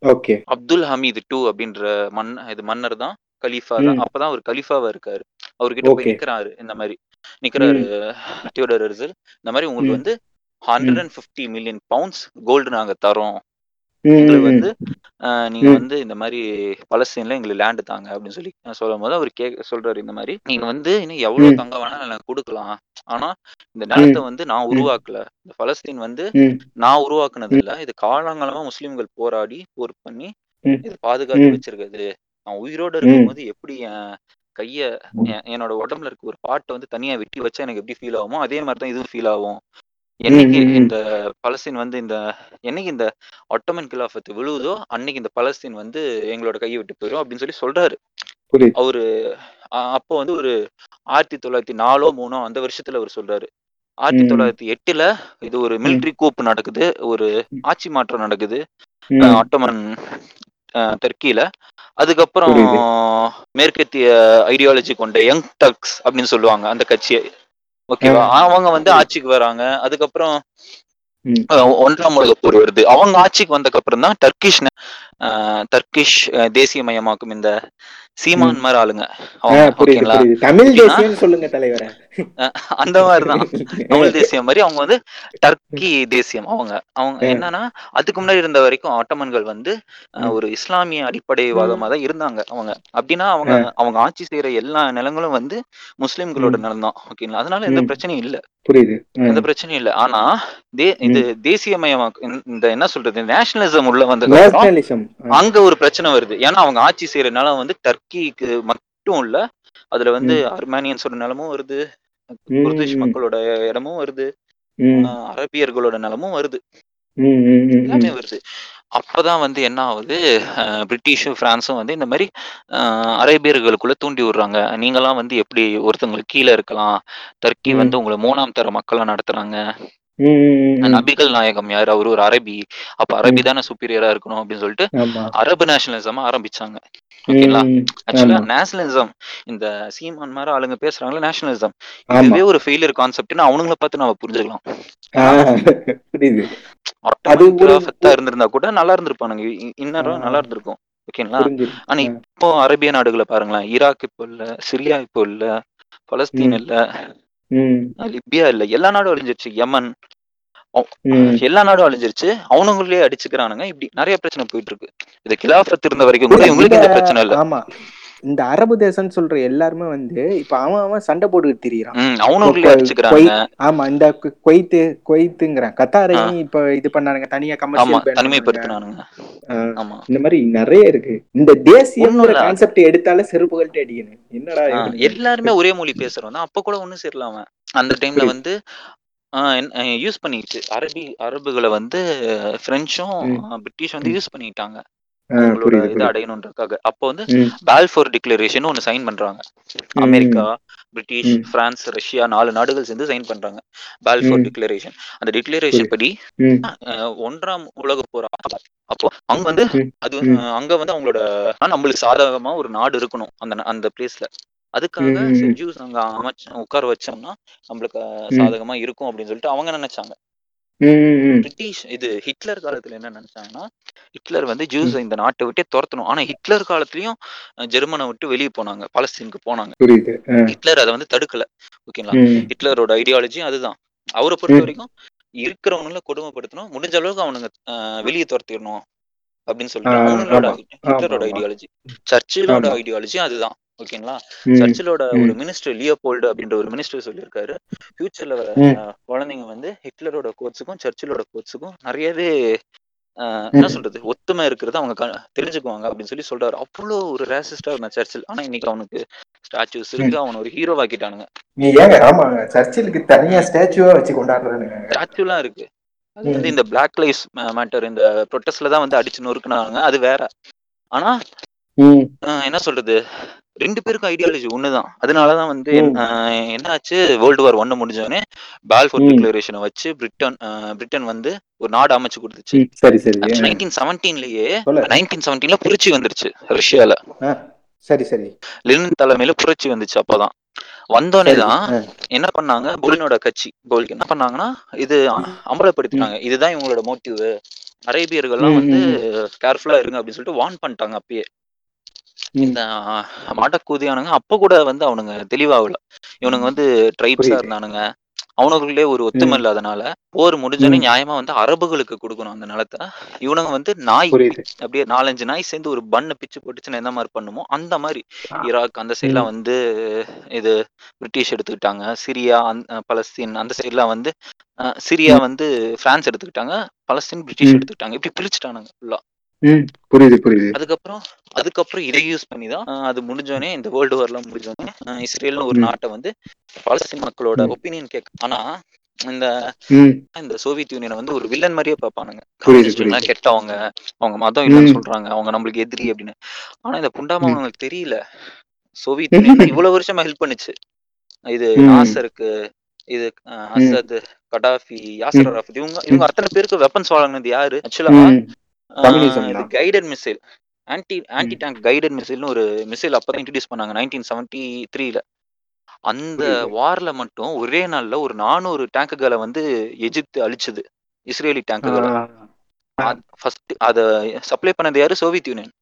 அப்துல் ஹமீது டூ அப்படின்ற மன் இது மன்னர் தான் கலீஃபா. தான் அப்பதான் அவர் கலீஃபாவா இருக்காரு அவர்கிட்ட போய். நிக்கிறாரு இந்த மாதிரி நிக்கிறாரு தியோடர் இந்த மாதிரி உங்களுக்கு. வந்து hundred and fifty million pounds gold நாங்க தரோம் எங்களுக்கு வந்து நீங்க. வந்து இந்த மாதிரி பலஸ்தீன்ல எங்களுக்கு லேண்ட் தாங்க அப்படின்னு சொல்லி சொல்லும் போது அவர் கே சொல்றாரு இந்த மாதிரி நீங்க வந்து இன்னும் எவ்வளவு ம். தங்கம் வேணா எனக்கு கொடுக்கலாம். ஆனா இந்த நிலத்தை வந்து நான் உருவாக்கல. இந்த பலஸ்தீன் வந்து நான் உருவாக்குனது இல்ல. இது காலங்காலமா முஸ்லிம்கள் போராடி போர் பண்ணி. இது பாதுகாத்து. வச்சிருக்கிறது. நான் உயிரோட இருக்கும்போது எப்படி என் கைய என்- என்னோட உடம்புல இருக்க ஒரு பாட்டை வந்து தனியா வெட்டி வச்சா எனக்கு எப்படி ஃபீல் ஆகுமோ அதே மாதிரி தான் இதுவும் ஃபீல் ஆகும். என்னைக்கு. இந்த பலஸ்தீன் வந்து இந்த என்னைக்கு இந்த ஒட்டமன் கிலாஃபத்து விழுவுதோ அன்னைக்கு இந்த பலஸ்தீன் வந்து எங்களோட கையை விட்டு போயிடும் அப்படின்னு சொல்லி சொல்றாரு. அவரு அப்போ வந்து ஒரு ஆயிரத்தி தொள்ளாயிரத்தி நாலோ மூணோ அந்த வருஷத்துல அவர் சொல்றாரு. ஆயிரத்தி. தொள்ளாயிரத்தி எட்டுல இது ஒரு மிலிட்ரி கூப் நடக்குது ஒரு ஆட்சி மாற்றம் நடக்குது அஹ், தெற்கில. அதுக்கப்புறம். மேற்கத்திய ஐடியாலஜி கொண்ட யங் டக்ஸ் அப்படின்னு சொல்லுவாங்க அந்த கட்சியை. ஓகேவா. அவங்க வந்து ஆட்சிக்கு வராங்க. அதுக்கப்புறம் ஒன்றாம் உலக போர் வருது. அவங்க ஆட்சிக்கு வந்ததுக்கு அப்புறம் தான் அஹ், டர்க்கிஷ் அஹ், தேசியமயமாக்கும் இந்த சீமான் மாதிரி ஆளுங்க தமிழ் தேசியம் சொல்லுங்க தலைவரே. அந்த மாதிரிதான். *laughs* தமிழ் தேசியம் மாதிரி அவங்க வந்து டர்க்கி தேசியம். அவங்க அவங்க என்னன்னா அதுக்கு முன்னாடி இருந்த வரைக்கும் ஆட்டோமன்கள் வந்து ஒரு இஸ்லாமிய அடிப்படைவாதமா தான் இருந்தாங்க அவங்க. அப்படின்னா அவங்க அவங்க ஆட்சி செய்யற எல்லா நிலங்களும் வந்து முஸ்லிம்களோட நிலம் தான் ஓகேங்களா? அதனால எந்த. பிரச்சனையும் இல்ல. புரியுது. எந்த பிரச்சனையும் இல்ல. ஆனா தே இது தேசியமயமாக்க இந்த- என்ன சொல்றது? நேஷனலிசம் உள்ள நேஷனலிசம். அங்க ஒரு பிரச்சனை வருது. ஏன்னா அவங்க ஆட்சி செய்யற நிலம் வந்து டர்க்கிக்கு மட்டும் இல்ல அதுல வந்து அர்மேனியன்ஸோட நிலமும் வருது குர்திஷ் மக்களோட இடமும் வருது அரபியர்களோட நிலமும் வருது. எல்லாமே வருது. அப்பதான் வந்து என்ன ஆகுது பிரிட்டிஷும் பிரான்ஸும் வந்து இந்த மாதிரி அரேபியர்களுக்குள்ள தூண்டி விடுறாங்க. நீங்களாம் வந்து எப்படி ஒருத்தவங்களுக்கு கீழே இருக்கலாம் டர்க்கி. வந்து உங்களை மூணாம் தர மக்களா நடத்துறாங்க நபிகள் நாயகம் யார்? அவரு ஒரு அரபி. அப்ப அரபி தானே சுப்பீரியரா இருக்கணும் அப்படின்னு சொல்லிட்டு அரபு நேஷனலிசம் ஆரம்பிச்சாங்க. ஓகேங்களா? ஆக்சுவலா. நேஷனலிசம் இந்த சீமான் மாதிரி ஆளுங்க பேசுறாங்களா நேஷனலிசம். இதுவே ஒரு ஃபெயிலியர் கான்செப்ட்னு அவனுங்கள பார்த்து நம்ம புரிஞ்சுக்கலாம். இருந்திருந்தா கூட நல்லா இருந்திருப்பானுங்க. இன்னரும். நல்லா இருந்திருக்கும். ஓகேங்களா? ஆனா இப்போ அரேபிய நாடுகளை பாருங்களேன். ஈராக் இப்போ இல்ல சிரியா இப்போ இல்ல பலஸ்தீன். இல்ல லிபியா இல்ல. எல்லா நாடும் அழிஞ்சிருச்சு. யமன். எல்லா நாடும் அழிஞ்சிருச்சு. அவனுங்களே அடிச்சுக்கிறானுங்க. இப்படி நிறைய பிரச்சனை போயிட்டு இருக்கு. இது கிலாஃபத் இருந்த வரைக்கும் கூட இவங்களுக்கு இந்த பிரச்சனை இல்ல. ஆமா. இந்த அரபு தேசம்னு சொல்ற எல்லாருமே வந்து இப்ப அவன் அவன் சண்டை போட்டுக்கிட்டு திரியிறான். ஆமா இந்த கு- குவைத்து குவைத்துங்கிறான் கத்தாரையும் இப்ப இது பண்ணானுங்க தனியா கமர்ஷியல் இந்த மாதிரி நிறைய இருக்கு. இந்த இல்ல. கான்செப்ட் எடுத்தாலே செருப்புகள்ட்ட அடிக்கணும். என்னடா? எல்லாருமே ஒரே மொழி பேசுறோம் அப்ப கூட ஒண்ணும் சேரல அவன். அந்த டைம்ல. வந்து யூஸ் பண்ணிடுச்சு அரபி அரபுகளை வந்து பிரெஞ்சும் பிரிட்டிஷ் வந்து யூஸ் பண்ணிட்டாங்க அவங்களோட இது புரியுது அடையணுன்றதுக்காக அப்போ வந்து பால்ஃபோர் டிக்ளரேஷன் ஒன்னு சைன் பண்றாங்க அமெரிக்கா பிரிட்டிஷ். பிரான்ஸ் ரஷ்யா நாலு நாடுகள் சேர்ந்து சைன் பண்றாங்க பால்ஃபோர். டிக்ளரேஷன் அந்த டிக்ளரேஷன் படி ஒன்றாம் உலக போர். அப்போ அங்க வந்து. அது அங்க வந்து அவங்களோட நம்மளுக்கு சாதகமா ஒரு நாடு இருக்கணும் அந்த அந்த பிளேஸ்ல அதுக்காக. செஞ்சூஸ் அங்க அமைச்சு உட்கார வச்சோம்னா நம்மளுக்கு. சாதகமா இருக்கும் அப்படின்னு சொல்லிட்டு அவங்க நினைச்சாங்க. பிரிட்டிஷ் இது ஹிட்லர் காலத்துல என்ன நினைச்சாங்கன்னா ஹிட்லர் வந்து ஜூஸ் இந்த நாட்டை விட்டே துரத்தணும். ஆனா ஹிட்லர் காலத்துலயும் ஜெர்மனை விட்டு வெளியே போனாங்க. பாலஸ்தீனுக்கு போனாங்க. ஹிட்லர் அதை வந்து தடுக்கல. ஓகேங்களா? ஹிட்லரோட ஐடியாலஜியும் அதுதான். அவரை பொறுத்த. வரைக்கும் இருக்கிறவங்கள கொடுமைப்படுத்தணும். முடிஞ்ச அளவுக்கு அவனுங்க வெளியே துரத்திடணும். அப்படின்னு சொல்லிட்டு. ஹிட்லரோட. ஐடியாலஜி சர்ச்சிலோட ஆமா. ஐடியாலஜி அதுதான். ஓகேங்களா? சர்ச்சிலோட ஒரு. மினிஸ்டர் லியோபோல்டு அப்படின்ற ஒரு மினிஸ்டர் சொல்லியிருக்காரு. ஃபியூச்சர்ல குழந்தைங்க வந்து ஹிட்லரோட கோட்ஸுக்கும் சர்ச்சிலோட கோட்ஸுக்கும் நிறையவே என்ன. சொல்றது ஒத்துமை இருக்கிறது அவங்க தெரிஞ்சுக்குவாங்க அப்படின்னு சொல்லி சொல்றாரு. அவ்வளோ ஒரு ரேசிஸ்டா இருந்தான் சர்ச்சில். ஆனா இன்னைக்கு அவனுக்கு ஸ்டாச்சூஸ் இருக்கு அவனை ஒரு ஹீரோ ஆக்கிட்டானுங்க நீ ஏங்க ஆமாங்க சர்ச்சிலுக்கு தனியா ஸ்டாச்சுவா வச்சு கொண்டாடுறானுங்க. ஸ்டாச்சுலாம் இருக்கு. அது வந்து இந்த பிளாக் லைஃப் மேட்டர் இந்த ப்ரொட்டஸ்ட்ல தான் வந்து அடிச்சு நொறுக்குனாங்க. அது வேற. ஆனா என்ன சொல்றது ரெண்டு பேருக்கும் ஐடியாலஜி ஒண்ணுதான். அதனாலதான் வந்து என்னாச்சு? வேர்ல்டு வார் ஒன்னு முடிஞ்சோடனே பால்ஃபோர். டிக்ளரேஷனை வச்சு பிரிட்டன் பிரிட்டன் வந்து ஒரு நாடு அமைச்சு கொடுத்துச்சு. சரி சரி. நைன்டீன் செவன்டீன்லயே. நைன்டீன் செவன்டீன்ல புரட்சி வந்துருச்சு ரஷ்யால. சரி சரி. லெனின் தலைமையில புரட்சி வந்துச்சு அப்பதான். வந்தோடனே. தான் என்ன பண்ணாங்க? புலினோட கட்சி கோல்க்கு என்ன பண்ணாங்கன்னா இது அம்பலப்படுத்தினாங்க இதுதான் இவங்களோட மோட்டிவ் அரேபியர்கள்லாம் வந்து கேர்ஃபுல்லா இருங்க அப்படின்னு சொல்லிட்டு வார்ன் பண்ணிட்டாங்க அப்பயே. இந்த மாட்டக்கூதியானுங்க அப்ப கூட வந்து அவனுங்க தெளிவாகல. இவனுங்க வந்து ட்ரைப்ஸா. இருந்தானுங்க. அவனுக்குள்ளே ஒரு ஒத்துமை. இல்லாதனால போர் முடிஞ்சோடனே ம். நியாயமா வந்து அரபுகளுக்கு கொடுக்கணும் அந்த நிலத்தை. இவனுங்க வந்து நாய் அப்படியே நாலஞ்சு நாய் சேர்ந்து ஒரு பண்ணை பிச்சு போட்டுச்சுன்னா எந்த மாதிரி பண்ணுமோ அந்த மாதிரி. ஈராக் அந்த சைட்லாம் வந்து இது பிரிட்டிஷ் எடுத்துக்கிட்டாங்க. சிரியா அந்த பலஸ்தீன் அந்த சைட்லாம் வந்து சிரியா வந்து பிரான்ஸ் எடுத்துக்கிட்டாங்க. Palestine British. எடுத்துக்கிட்டாங்க. இப்படி பிரிச்சுட்டானுங்க ஃபுல்லா புரியுது புரியுது. அதுக்கப்புறம் அதுக்கப்புறம் இதை யூஸ் பண்ணி தான் அது முடிஞ்சோடனே இந்த வேர்ல்டு வார்லாம் முடிஞ்சோடனே இஸ்ரேல்னு ஒரு. நாட்டை வந்து பாலஸ்தீன் மக்களோட. ஒப்பீனியன் கேட்க ஆனா இந்த இந்த சோவியத் யூனியனை வந்து ஒரு வில்லன் மாதிரியே பார்ப்பானுங்க. கெட்டவங்க அவங்க மதம் இல்லைன்னு. சொல்றாங்க அவங்க நம்மளுக்கு எதிரி அப்படின்னு. ஆனா இந்த புண்டாமா அவங்களுக்கு தெரியல. சோவியத் யூனியன் இவ்வளவு வருஷமா ஹெல்ப் பண்ணுச்சு. இது. நாசருக்கு இது அசத் கடாஃபி யாசர் இவங்க இவங்க அத்தனை பேருக்கு வெப்பன்ஸ் வழங்கினது யாரு? ஆக்சுவலா guided missile anti anti tank guided மிசைல்னு ஒரு மிசைல் அப்பதான் இன்ட்ரடியூஸ் பண்ணாங்க நைன்டீன் செவன்டி த்ரீல அந்த. வார்ல மட்டும் ஒரே நாள்ல ஒரு நானூறு டேங்குகளை வந்து எஜிப்து அழிச்சது. இஸ்ரேலி டேங்குகளை ஃபர்ஸ்ட் அத சப்ளை பண்ணது யாரு? சோவியத் யூனியன்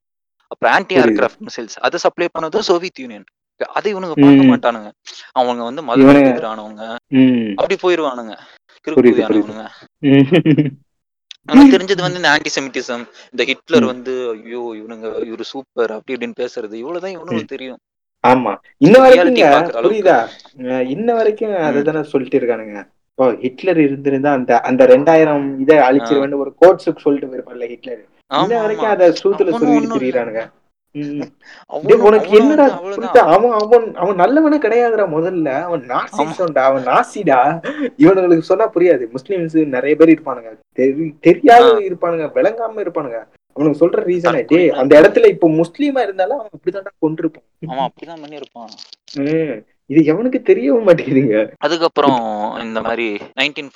அப்புறம் ஆன்டி. ஏர்கிராஃப்ட் மிசைல்ஸ் அதை சப்ளை பண்ணதும் சோவியத் யூனியன் அதை இவனுங்க பார்க்க. மாட்டானுங்க. அவங்க வந்து மதத்துக்கு எதிரானவங்க. அப்படி போயிருவானுங்க. கிறுக்குதியானவனுங்க ம். அவனுக்கு தெரிஞ்சது வந்து இந்த ஆன்டி செமிட்டிசம் இந்த ஹிட்லர். வந்து ஐயோ இவனுங்க இவரு சூப்பர் அப்படி இப்படின்னு பேசுறது. இவ்வளவுதான் இவனுங்களுக்கு தெரியும். ஆமா. இன்ன வரைக்கும். புரியுதா? இன்ன வரைக்கும் அதுதானே சொல்லிட்டு இருக்கானுங்க. இப்போ ஹிட்லர் இருந்திருந்தா அந்த அந்த ரெண்டாயிரம் இதை அழிச்சிருவேன்னு ஒரு கோட்ஸுக்கு சொல்லிட்டு போயிருப்பான்ல ஹிட்லர் இன்ன வரைக்கும் அத சூத்துல இல்ல. திரியிறானுங்க. உனக்கு என்னடா அவன் அவன் அவன் நல்லவனே கிடையாதுடா முதல்ல. அவன் அவன் நாசிடா. இவனுங்களுக்கு சொன்னா புரியாது. முஸ்லிம்ஸ் நிறைய பேர் இருப்பானுங்க. தெரி தெரியாத. இருப்பானுங்க விளங்காம இருப்பானுங்க. அவனுக்கு சொல்ற ரீசனே டே அந்த இடத்துல இப்போ முஸ்லீமா இருந்தாலும் அவன் இப்படிதான்டா கொண்டிருப்பான். அவன் அப்படிதான் பண்ணிருப்பான். இது எவனுக்கு தெரியவும் மாட்டேங்குதுங்க. அதுக்கப்புறம் இந்த மாதிரி நைன்டீன்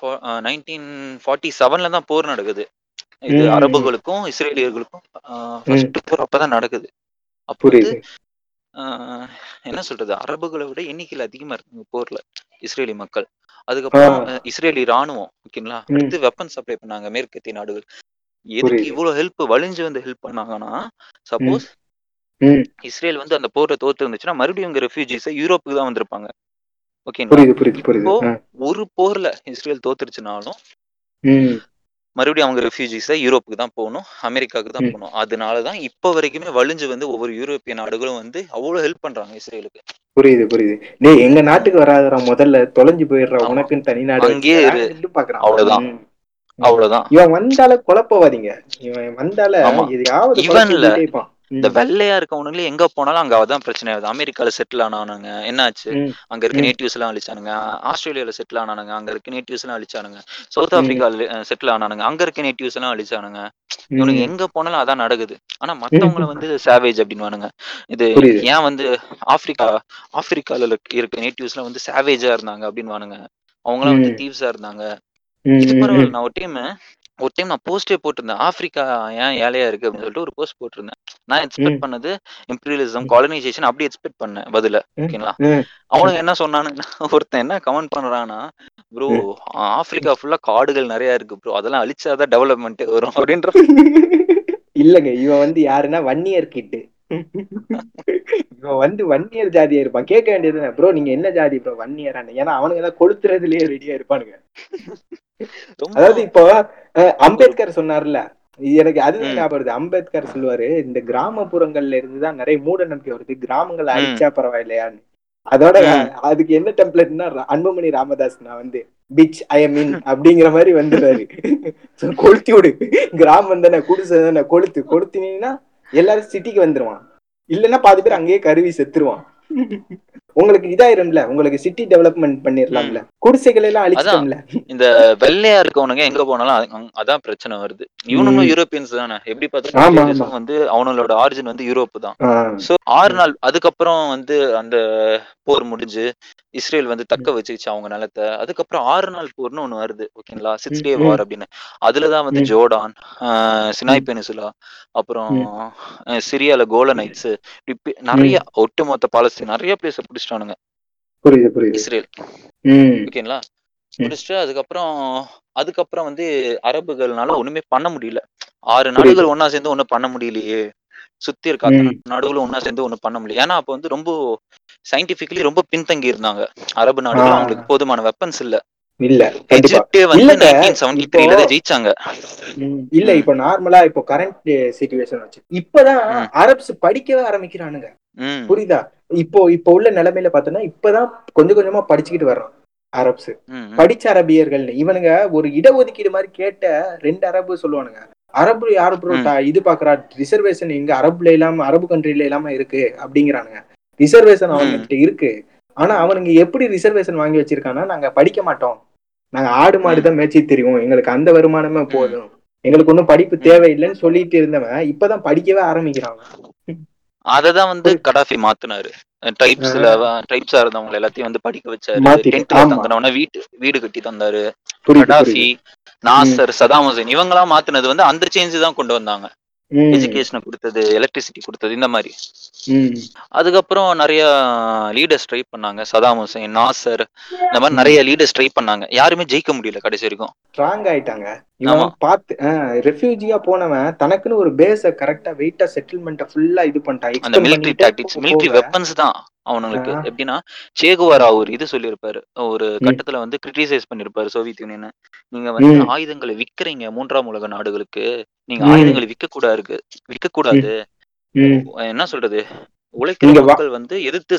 நைன்டீன் ஃபார்ட்டி செவன்ல தான் போர் நடக்குது. இது. அரபுகளுக்கும் இஸ்ரேலியர்களுக்கும் அப்பதான் நடக்குது. அப்போ வந்து என்ன சொல்றது அரபுகளை விட எண்ணிக்கையில் அதிகமா இருக்காங்க போர்ல இஸ்ரேலி மக்கள் அதுக்கப்புறம் இஸ்ரேலி ராணுவம் ஓகேங்களா. அடுத்து வெப்பன் சப்ளை பண்ணாங்க மேற்கத்திய நாடுகள் எதுக்கு. இவ்வளவு ஹெல்ப் வலிஞ்சு வந்து ஹெல்ப் பண்ணாங்கன்னா சப்போஸ். இஸ்ரேல் வந்து அந்த போரை தோத்து இருந்துச்சுன்னா மறுபடியும் இங்க ரெஃப்யூஜிஸை யூரோப்புக்கு தான் வந்திருப்பாங்க ஓகேங்களா இப்போ. ஒரு போர்ல இஸ்ரேல் தோத்துருச்சுனாலும். மறுபடியும் அவங்க ரெஃப்யூஜிஸை யூரோப்புக்கு தான் போகணும் அமெரிக்காவுக்கு தான். போகணும். அதனாலதான் இப்போ வரைக்குமே வலிஞ்சு வந்து ஒவ்வொரு யூரோப்பிய நாடுகளும் வந்து அவ்வளவு ஹெல்ப் பண்றாங்க இஸ்ரேலுக்கு. புரியுது புரியுது. டேய் எங்க நாட்டுக்கு வராதடா முதல்ல தொலைஞ்சு போயிடுறா. உனக்குன்னு தனி நாடு அங்கேயே பாக்குறான். அவ்வளவுதான். அவ்வளவுதான். இவன் வந்தால குழப்பவாதீங்க. இவன் வந்தால. எதையாவது இவன் இந்த. வெள்ளையா இருக்கவனுங்களே எங்க போனாலும் அங்க அதான் பிரச்சனை ஆகுது. அமெரிக்கால செட்டில் ஆனானுங்க. என்னாச்சு. அங்க இருக்க. நேட்டிவ்ஸ் எல்லாம் அழிச்சானுங்க. ஆஸ்திரேலியால செட்டில் ஆனானுங்க. அங்க இருக்க நேட்டிவ்ஸ் எல்லாம் அழிச்சானுங்க. சவுத். ஆப்பிரிக்கால செட்டில் ஆனானுங்க. அங்க இருக்க நேட்டிவ்ஸ் எல்லாம் அழிச்சானுங்க. இவனுக்கு. எங்க போனாலும் அதான் நடக்குது. ஆனா மத்தவங்கள வந்து சாவேஜ் அப்படின்னுவானுங்க. இது. ஏன் வந்து ஆப்பிரிக்கா ஆப்பிரிக்கால இருக்க- இருக்க நேட்டிவ்ஸ்லாம் வந்து சாவேஜா இருந்தாங்க அப்படின்னுவானுங்க. அவங்களாம் வந்து. தீவ்ஸா இருந்தாங்க. இது பரவாயில்ல. நான் ஒரு டைம் ஒரு டைம் நான் போஸ்டே போட்டிருந்தேன். ஆப்பிரிக்கா ஏன் ஏழையா இருக்கு அப்படின்னு சொல்லிட்டு ஒரு போஸ்ட் போட்டிருந்தேன். நான் எக்ஸ்பெக்ட். பண்ணது இம்பீரியலிசம். காலனைசேஷன் அப்படி எக்ஸ்பெக்ட் பண்ணேன் பதில. ஓகேங்களா ம். அவனுங்க என்ன சொன்னானுங்கன்னா *laughs* ஒருத்தன் என்ன கமெண்ட் பண்றான்னா ப்ரோ. ஆப்பிரிக்கா ஃபுல்லா காடுகள் நிறைய இருக்கு ப்ரோ அதெல்லாம் அழிச்சாதான் டெவலப்மெண்ட் வரும் அப்படின்ற *laughs* இல்லங்க இவன் வந்து யாருன்னா வன்னியர் கிட்டு இவன் வந்து வன்னியர் ஜாதியா இருப்பான் கேட்க வேண்டியது ப்ரோ நீங்க என்ன ஜாதி ப்ரோ வன்னியரான ஏன்னா அவனுங்க தான் கொளுத்துறதுலயே ரெடியா இருப்பானுங்க *laughs* அதாவது இப்போ அம்பேத்கர் சொன்னார்ல இது எனக்கு அதுதான். ஞாபகம் வருது. அம்பேத்கர் சொல்லுவாரு இந்த கிராமப்புறங்கள்ல இருந்துதான் நிறைய மூட நம்பிக்கை வருது. கிராமங்களை. அழிச்சா பரவாயில்லையான்னு. அதோட. அதுக்கு என்ன டெம்ப்ளேட்னா அன்புமணி ராமதாஸ் நான் வந்து பிச் ஐ எம் இன் அப்படிங்கிற மாதிரி வந்துடுறாரு. கொளுத்தி விடு. கிராமம் தானே குடிசை தானே கொளுத்து. கொளுத்தினீங்கன்னா எல்லாரும் சிட்டிக்கு வந்துருவான். இல்லைன்னா பாதி பேர் அங்கேயே கருவி செத்துருவான். உங்களுக்கு இதாயிரும்ல உங்களுக்கு சிட்டி டெவலப்மெண்ட் பண்ணிடலாம்ல குடிசைகள் எல்லாம் அழிச்சிட்டோம்ல. இந்த வெள்ளையா இருக்கவனுங்க எங்க போனாலும் அதான் பிரச்சனை வருது. இவனுங்களும் ம். யூரோப்பியன்ஸ் தானே. எப்படி பார்த்தாலும். வந்து அவனோட ஆரிஜின் வந்து யூரோப் தான். சோ ஆறு நாள் அதுக்கப்புறம் வந்து அந்த போர் முடிஞ்சு இஸ்ரேல் வந்து தக்க வச்சுக்கிச்சு அவங்க நிலத்தை. அதுக்கப்புறம் ஆறு நாள் போர்னு ஒண்ணு வருது ஓகேங்களா? சிக்ஸ் டே வார் அப்படின்னு. அதுலதான் வந்து. Jordan Sinai. பெனிசுலா அப்புறம் சிரியால கோலனைட்ஸ் இப்படி நிறைய ஒட்டுமொத்த பாலஸ்தீன் நிறைய பிளேஸ் புரியுது புரியுது. இஸ்ரேல். ஓகேங்களா. முடிச்சுட்டு அதுக்கப்புறம் அதுக்கப்புறம் வந்து அரபுகள்னால ஒண்ணுமே பண்ண முடியல. ஆறு நாடுகள் ஒண்ணா சேர்ந்து ஒண்ணும் பண்ண முடியலையே. சுத்தி இருக்க. நாடுகளும் ஒண்ணா சேர்ந்து ஒண்ணும் பண்ண முடியல. ஏன்னா அப்ப வந்து ரொம்ப சயின்டிபிக்கலி ரொம்ப பின்தங்கி இருந்தாங்க அரபு நாடுகள். அவங்களுக்கு போதுமான வெப்பன்ஸ் இல்ல. இல்ல ஜெயிச்சாங்க. இல்ல. இப்ப நார்மலா இப்போ கரண்ட் சிச்சுவேஷன் வச்சு. இப்பதான். அரப்ஸ் படிக்கவே ஆரம்பிக்கிறானுங்க. புரியுதா? இப்போ இப்போ உள்ள நிலைமையில பார்த்தோம்னா இப்பதான் கொஞ்சம் கொஞ்சமா படிச்சுக்கிட்டு வர்றான் அரப்ஸ். படிச்ச அரபியர்கள் இவனுங்க ஒரு இடஒதுக்கீடு மாதிரி கேட்ட ரெண்டு அரபு சொல்லுவானுங்க. அரபு யாரு ப்ரோ. இது பாக்குறா. ரிசர்வேஷன் எங்க அரபுல இல்லாம அரபு கண்ட்ரில இல்லாம இருக்கு அப்படிங்கிறானுங்க. ரிசர்வேஷன் அவன்கிட்ட இருக்கு. ஆனா அவனுங்க எப்படி ரிசர்வேஷன் வாங்கி வச்சிருக்கானா நாங்க படிக்க மாட்டோம். நாங்க ஆடு மாடு தான் மேய்ச்சி தெரியும் எங்களுக்கு அந்த வருமானமே போதும். எங்களுக்கு ஒன்றும் படிப்பு தேவையில்லைன்னு சொல்லிட்டு இருந்தவன் இப்பதான் படிக்கவே ஆரம்பிக்கிறான். அததான் வந்து கடாஃபி மாத்துனாரு. ட்ரைப்ஸ்ல ட்ரைப்ஸா இருந்தவங்க எல்லாத்தையும் வந்து படிக்க வச்சாரு. டென்த்ல. தங்கினவன வீட்டு வீடு கட்டி தந்தாரு. கடாஃபி நாசர் சதாம் ஹுசேன் இவங்கெல்லாம் மாத்துனது வந்து அந்த சேஞ்ச் தான் கொண்டு வந்தாங்க. எஜுகேஷனை கொடுத்தது எலக்ட்ரிசிட்டி கொடுத்தது இந்த மாதிரி. அதுக்கப்புறம் நிறைய லீடர்ஸ் ட்ரை பண்ணாங்க. சதாம் ஹுசேன் நாசர் இந்த மாதிரி நிறைய லீடர்ஸ் ட்ரை பண்ணாங்க. யாருமே ஜெயிக்க முடியல கடைசி வரைக்கும். ஸ்ட்ராங் ஆயிட்டாங்க. இவன். பார்த்து ரெஃப்யூஜியா போனவன் தனக்குன்னு ஒரு பேஸ கரெக்டா வெயிட்டா செட்டில்மெண்ட்டை ஃபுல்லா இது பண்ணிட்டான் அந்த மிலிட்டரி டாக்டிக்ஸ் மிலிட்டரி வெப்பன்ஸ் தான் அவனுங்களுக்கு. எப்படின்னா சேகுவாரா ஒரு இது சொல்லியிருப்பாரு ஒரு. கட்டத்துல வந்து கிரிட்டிசைஸ் பண்ணிருப்பாரு சோவியத் யூனியனை நீங்க வந்து. ஆயுதங்களை விக்கிறீங்க மூன்றாம் உலக நாடுகளுக்கு நீங்க. ஆயுதங்களை விற்க கூடாது விற்க கூடாது என்ன சொல்றது உழைக்கிற மக்கள் வந்து எதிர்த்து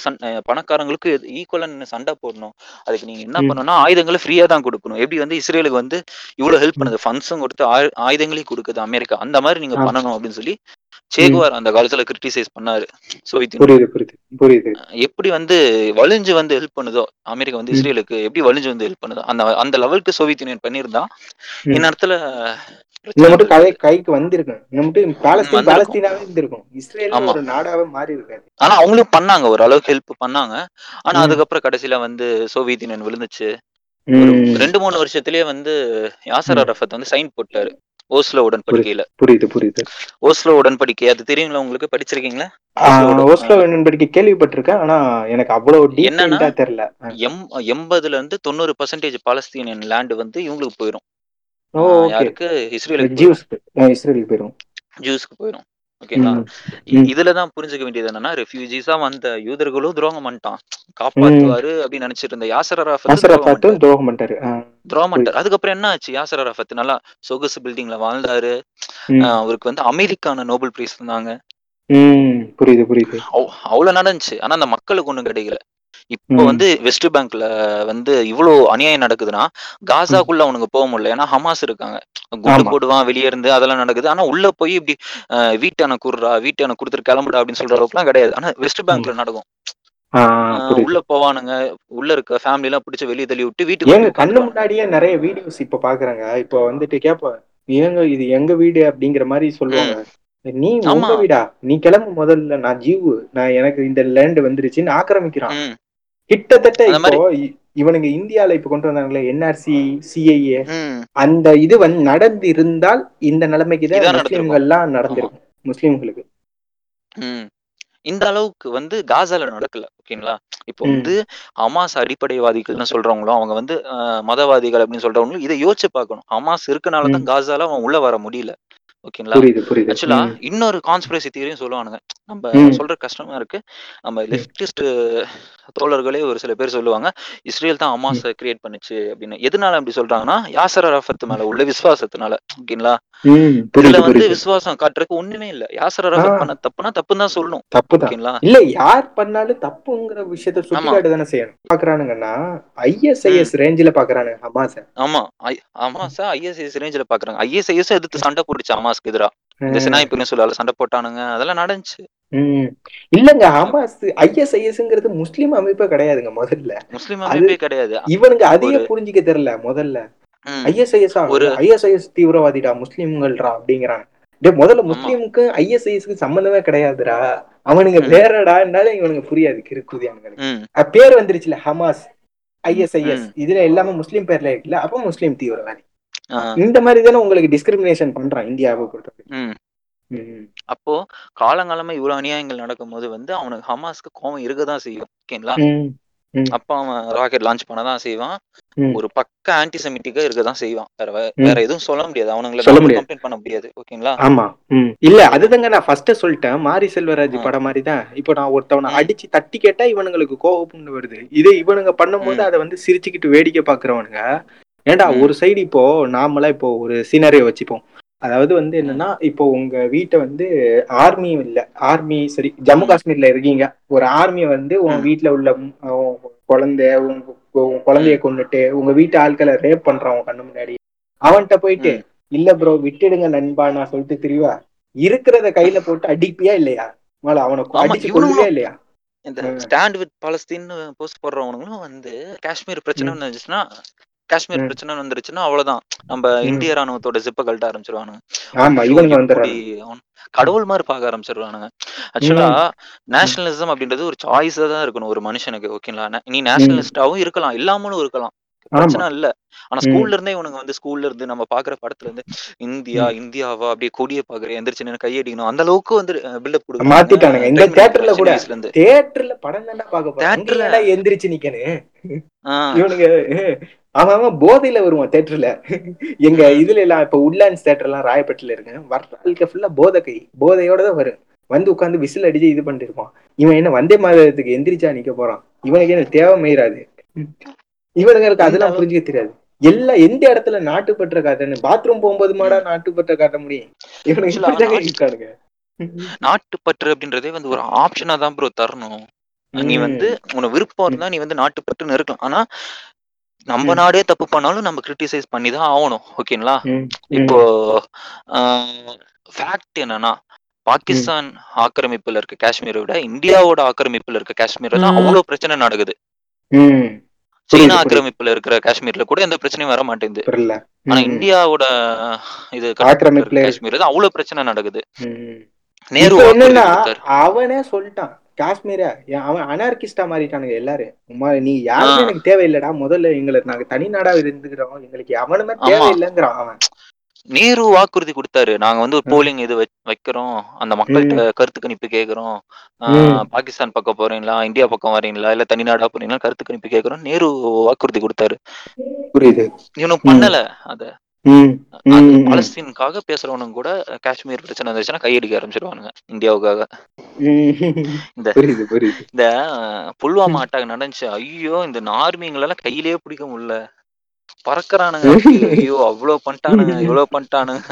பணக்காரங்களுக்கு ஈக்குவலா நின்னு சண்டை போடணும். அதுக்கு நீங்க என்ன பண்ணணும்னா ஆயுதங்களை ஃப்ரீயா தான் கொடுக்கணும். எப்படி வந்து இஸ்ரேலுக்கு வந்து இவ்வளவு ஹெல்ப் பண்ணுது? ஃபண்ட்ஸும் கொடுத்து ஆயு- ஆயுதங்களையும் கொடுக்குது அமெரிக்கா. அந்த மாதிரி நீங்க பண்ணணும் அப்படின்னு சொல்லி சேகுவார் அந்த காலத்துல கிரிட்டிசைஸ் பண்ணாரு. சோவியத் புரியுது எப்படி வந்து வலிஞ்சு வந்து ஹெல்ப் பண்ணுதோ அமெரிக்கா வந்து இஸ்ரேலுக்கு எப்படி வலிஞ்சு வந்து ஹெல்ப் பண்ணுதோ அந்த அந்த லெவலுக்கு சோவியத் யூனியன் பண்ணியிருந்தா இந்நேரத்துல இந்த மட்டும் கதை கைக்கு வந்திருக்கும் இந்த மட்டும் பாலஸ்தீன் பாலஸ்தீனாவே இருந்திருக்கும். இஸ்ரேல்னு ஆமா. ஒரு நாடாவே மாறி இருக்காது. ஆனா அவங்களும் பண்ணாங்க. ஓரளவுக்கு ஹெல்ப் பண்ணாங்க. ஆனா அதுக்கப்புறம் கடைசியில வந்து சோவியத் யூனியன் விழுந்துச்சு. ஒரு ரெண்டு மூணு வருஷத்துலயே வந்து யாசர் அரஃபத் வந்து சைன் போட்டாரு. ஓஸ்லோ உடன்படிக்கையில. புரியுது புரியுது ஓஸ்லோ உடன்படிக்கை. அது தெரியுங்களா உங்களுக்கு? படிச்சிருக்கீங்களா? ஓஸ்லோ உடன்படிக்கை. கேள்விப்பட்டிருக்கேன். ஆனா எனக்கு அவ்வளவு என்னன்னா தெரியல. எம் எண்பதுல இருந்து தொண்ணூறு பர்சன்டேஜ் பாலஸ்தீனியன் லேண்ட் வந்து இவங்களுக்கு போயிடும் ஓ ஆஹ் ஓகே. யாருக்கு? இஸ்ரேலுக்கு போயிடும் ஜியூஸ்க்கு இஸ்ரேலுக்கு போயிரும். ஜூஸ்க்கு போயிடும் ஓகேங்களா இதுலதான் புரிஞ்சுக்க வேண்டியது என்னன்னா ரெஃப்யூஜிஸா வந்த யூதர்களும் துரோகம் பண்ணிட்டான். காப்பாத்துவாரு அப்படின்னு நினைச்சிட்டு இருந்த யாசர் அரஃபத் துரோகம் பண்ணிட்டாரு. துரோகம் பண்ணிட்டாரு. அதுக்கப்புறம் என்ன ஆச்சு? யாசர் அரஃபத் நல்லா சொகுசு பில்டிங்ல வாழ்ந்தாரு. அவருக்கு வந்து அமெரிக்கான நோபல் பிரைஸ் தந்தாங்க. ம் புரியுது புரியுது. அவ்- அவ்வளவு நடந்துச்சு. ஆனா அந்த மக்களுக்கு ஒண்ணும் கிடைக்கல. இப்போ வந்து வெஸ்ட் பேங்க்ல வந்து இவ்வளவு அநியாயம் நடக்குதுன்னா காசாக்குள்ள அவனுக்கு போக முடியல. ஏன்னா ஹமாஸ் இருக்காங்க. குண்டு போடுவான் வெளியே இருந்து அதெல்லாம் நடக்குது. ஆனா உள்ள போய் இப்படி அஹ், வீட்டான குடுறா வீட்டான கொடுத்துட்டு கிளம்புடா அப்படின்னு சொல்ற அளவுக்குலாம் கிடையாது. ஆனா வெஸ்ட் பேங்க்ல நடக்கும். உள்ள போவானுங்க. உள்ள இருக்க ஃபேமிலி எல்லாம் பிடிச்சி வெளியே தள்ளி விட்டு போய் கண்ணு முன்னாடியே நிறைய வீடியோஸ் இப்ப பாக்குறாங்க. இப்போ வந்துட்டு கேப்ப ஏங்க இது எங்க வீடு அப்படிங்கிற மாதிரி சொல்லுவாங்க. நீ உங்க வீடா நீ கிளம்பு முதல்ல நான் ஜீவு. நான் எனக்கு இந்த லேண்ட் வந்துருச்சுன்னு ஆக்கிரமிக்கிறான். கிட்டத்தட்ட இப்போ இவனுங்க இந்தியால இப்ப கொண்டு வந்தாங்களே என்ஆர்சி சிஐஏ அந்த இது வந்து நடந்து இருந்தால் இந்த நிலைமைக்கு தான் முஸ்லிம்கள்லாம் நடந்திருக்கும் முஸ்லிம்களுக்கு. இந்த அளவுக்கு வந்து காசால நடக்கல ஓகேங்களா? இப்போ வந்து ஹமாஸ் அடிப்படைவாதிகள்னு சொல்றவங்களும் அவங்க வந்து மதவாதிகள் அப்படின்னு சொல்றவங்களும் இதை யோசிச்சு பார்க்கணும். ஹமாஸ் இருக்கனால ம். தான் காசால அவன் உள்ள வர முடியல. ஓகேங்களா? ஆக்சுவலா இன்னொரு கான்ஸ்பிரசி தியரியும் சொல்லுவானுங்க. நம்ம சொல்ற கஷ்டமா இருக்கு. நம்ம ம். லெஃப்டிஸ்ட் தோழர்களே ஒரு சில பேர் சொல்லுவாங்க இஸ்ரேல் தான் ம். ஹமாஸை கிரியேட் பண்ணுச்சு அப்படின்னு. எதனால அப்படி சொல்றாங்கன்னா யாசர் அரஃபத் மேல உள்ள விசுவாசத்தினால. ஓகேங்களா? இதுல வந்து விசுவாசம் காட்டுறதுக்கு ஒண்ணுமே இல்ல. யாசர் ஆ. அரஃபத் பண்ண தப்புனா தப்புன்னு தான் சொல்லணும். தப்புதான். ஓகேங்களா? இல்ல யார் பண்ணாலும் தப்புங்கிற விஷயத்த சுட்டிக்காட்டு தானே செய்யணும். பாக்குறானுங்கன்னா ஐஎஸ்ஐஎஸ் ரேஞ்சில பாக்குறானுங்க ஹமாஸ ஆமா. அமாஸா ஐஎஸ்ஐஎஸ் ரேஞ்சில பாக்குறாங்க. ஐஎஸ்ஐஎஸ் எதிர்த்து சண்டை போட்டுச்சு அமாஸ்க்கு எதிரா. இந்த சினாய் பெனிசுலால சண்டை போட்டானுங்க அதெல்லாம் நடந்துச்சு. இல்லங்க ஹமாஸ் ஐஎஸ்ஐஎஸ்ங்கிறது முஸ்லீம் அமைப்பே கிடையாதுங்க முதல்ல. முஸ்லிம் அமைப்பே கிடையாது. இவனுங்க அதையே புரிஞ்சுக்க தெரியல முதல்ல. ஐஎஸ்ஐஎஸ் ஒரு ஐஎஸ்ஐஎஸ் தீவிரவாதிடா முஸ்லீம்கள்டா அப்படிங்கிறாங்க. டேய் முதல்ல முஸ்லீமுக்கு ஐஎஸ்ஐஎஸ்க்கு சம்பந்தமே கிடையாதுடா. அவனுங்க ம், வேறடான்னால இவனுக்கு புரியாது கிறுக்குதியானுங்களுக்கு ம், அஹ் பேர் வந்துருச்சுல ஹமாஸ் ஐஎஸ்ஐஎஸ் இதுல எல்லாமே முஸ்லீம் பேர்ல இருக்குல்ல அப்ப முஸ்லீம் தீவிரவாதி. இந்த மாதிரி தானே உங்களுக்கு டிஸ்கிரிமினேஷன் பண்றான் இந்தியாவை பொறுத்தவரைக்கும். அப்போ காலங்காலமா இவ்வளவு அநியாயங்கள் நடக்கும்போது வந்து அவனுக்கு ஹமாஸ்க்கு கோவம் இருக்கதான் செய்யும் ஓகேங்களா. அப்ப அவன் ராக்கெட் லான்ச் பண்ணதான் செய்வான். ஒரு பக்க ஆன்டிசெமிட்டிக்கா இருக்கதான் செய்வான். வேற. வேற எதுவும் சொல்ல முடியாது. அவனுங்களை சொல்ல முடியாது. கம்ப்ளைண்ட் பண்ண முடியாது. ஓகேங்களா? ஆமா. இல்ல அதுதாங்க நான் ஃபர்ஸ்ட் சொல்லிட்டேன். மாரி செல்வராஜ் படம் மாதிரி தான். இப்போ நான் ஒருத்தவனை அடிச்சு தட்டி கேட்டா இவனுங்களுக்கு கோவம்னு வருது. இதே இவனுங்க பண்ணும்போது அதை வந்து சிரிச்சுக்கிட்டு வேடிக்கை பாக்குறவனுங்க ஏன்டா ம், ஒரு சைடு இப்போ நாமளா இப்போ ஒரு சீனரியை வச்சுப்போம். அதாவது வந்து என்னன்னா இப்போ உங்க வீட்டை வந்து ஆர்மி இல்ல ஆர்மி சரி ஜம்மு காஷ்மீர்ல இருக்கீங்க. ஒரு ஆர்மி வந்து உன் ம், வீட்ல உள்ள குழந்தை உன் குழந்தைய கொண்டுட்டு உங்க வீட்டு ஆட்களை ரேப் பண்றான் உன் கண்ணு முன்னாடி. அவன்கிட்ட போயிட்டு. இல்ல ப்ரோ விட்டுடுங்க நண்பா நான் சொல்லிட்டு திரிவா. இருக்கிறத கையில போட்டு அடிப்பியா இல்லையா? மேல அவனை அடிச்சு இவனுங்களும் இல்லையா? இந்த ஸ்டாண்ட் வித் பாலஸ்தீன் போஸ்ட் போடுறவனுங்களும் வந்து காஷ்மீர் பிரச்சனை வந்துச்சுன்னா காஷ்மீர் பிரச்சனை வந்துருச்சுன்னா அவ்வளவுதான். நம்ம. இந்திய ராணுவத்தோட ஜிப்ப கழட்ட ஆரம்பிச்சிருவானுங்க. கடவுள் மாதிரி பார்க்க ஆரம்பிச்சிருவானுங்க. ஆக்சுவலா நேஷனலிசம் அப்படின்றது ஒரு சாய்ஸா தான் இருக்கணும் ஒரு மனுஷனுக்கு ஓகேங்களா நே-. நேஷனலிஸ்டாவும் இருக்கலாம் இல்லாமலும் இருக்கலாம். பிரச்சனை இல்ல. ஆனா ஸ்கூல்ல இருந்தே இவனுங்க வந்து ஸ்கூல்ல இருந்து நம்ம பாக்குற படத்துல இருந்து இந்தியா. இந்தியாவா? அப்படியே கொடியை பாக்குற எந்திரிச்சு கையடிக்கணும் அந்த அளவுக்கு வந்து பில்டப் கொடுக்குறானுங்க மாத்திட்டானுங்க. இந்த தியேட்டர்ல கூட தியேட்டர்ல படம் தானே தேட்டர்ல ஏன்டா எந்திரிச்சு நிக்கணும். இவனுங்க அவன் அவன் போதையில வருவான் தேட்டர்ல எங்க இதுல எல்லாம் இப்ப உட்லாண்ட்ஸ் தேட்டர் எல்லாம் ராயப்பேட்டில இருக்கு வர்ற ஆளுக்கு ஃபுல்லா போதை கை போதையோட தான் வரும். வந்து உட்காந்து விசில் அடிச்சு இது பண்ணிட்டு இருப்பான். இவன் என்ன வந்தே மாதத்துக்கு எந்திரிச்சா நிக்க போறான். இவனுக்கு என்ன தேவை மீறாது இவனுங்களுக்கு அதெல்லாம் புரிஞ்சுக்க தெரியாது. எல்லா எந்த இடத்துல நாட்டுப்பற்ற காட்டுன்னு பாத்ரூம் போகும்போது மாடா நாட்டுப்பற்ற காட்ட முடியும். இவனுக்கு இருக்கானுங்க. நாட்டுப்பற்று அப்படின்றதே வந்து ஒரு ஆப்ஷனா தான் ப்ரோ தரணும். நீ வந்து உனக்கு விருப்பம் இருந்தா நீ வந்து நாட்டுப்பற்றுன்னு இருக்கலாம். ஆனா நம்ம. நாடே தப்பு பண்ணாலும் நம்ம கிரிட்டிசைஸ் பண்ணி தான் ஆகணும் ஓகேங்களா இப்போ ஃபேக்ட் என்னன்னா பாகிஸ்தான் ஆக்கிரமிப்புல இருக்க காஷ்மீரை விட இந்தியாவோட ஆக்கிரமிப்புல இருக்க காஷ்மீர்ல. அவ்வளவு பிரச்சனை நடக்குது. சீனா. ஆக்கிரமிப்புல இருக்கிற காஷ்மீர்ல கூட எந்த பிரச்சனையும் வர மாட்டேங்குது ஆனா இந்தியாவோட இது ஆக்கிரமிப்புல இருக்கு. காஷ்மீர் தான் அவ்வளவு பிரச்சனை நடக்குது. நேரு அவனே சொல்லிட்டான் காஷ்மீர அவன் அனார்கிஸ்டா மாறிட்டானுங்க எல்லாரும் நீ யாருமே. எனக்கு தேவையில்லடா. முதல்ல எங்களை நாங்க தனி நாடா இருந்துக்கிறோம். எங்களுக்கு அவனுமே. தேவையில்லைங்கிறான் அவன். நேரு வாக்குறுதி கொடுத்தாரு. நாங்க வந்து. போலிங் இது வைக்கிறோம். அந்த மக்கள்கிட்ட கருத்து கணிப்பு கேக்குறோம். பாகிஸ்தான் பக்கம் போறீங்களா? இந்தியா பக்கம் வரீங்களா? இல்ல தனிநாடா போறீங்களா? கருத்து கணிப்பு கேக்குறோம். நேரு வாக்குறுதி கொடுத்தாரு. புரியுது. இவனும் பண்ணல அத. பாலஸ்தீனுக்காக பேசுறவனுங்க கூட காஷ்மீர் பிரச்சனை இருந்துச்சுன்னா கையடிக்க ஆரம்பிச்சிருவானுங்க இந்தியாவுக்காக. இந்த- இந்த புல்வாமா அட்டாக் நடந்துச்சு. ஐயோ இந்த நார்மிங்களெல்லாம் கையிலேயே பிடிக்க முடியல. பறக்குறானுங்க. ஐயோ, அவ்வளவு பண்ணிட்டானுங்க இவ்வளவு பண்ணிட்டானுங்க.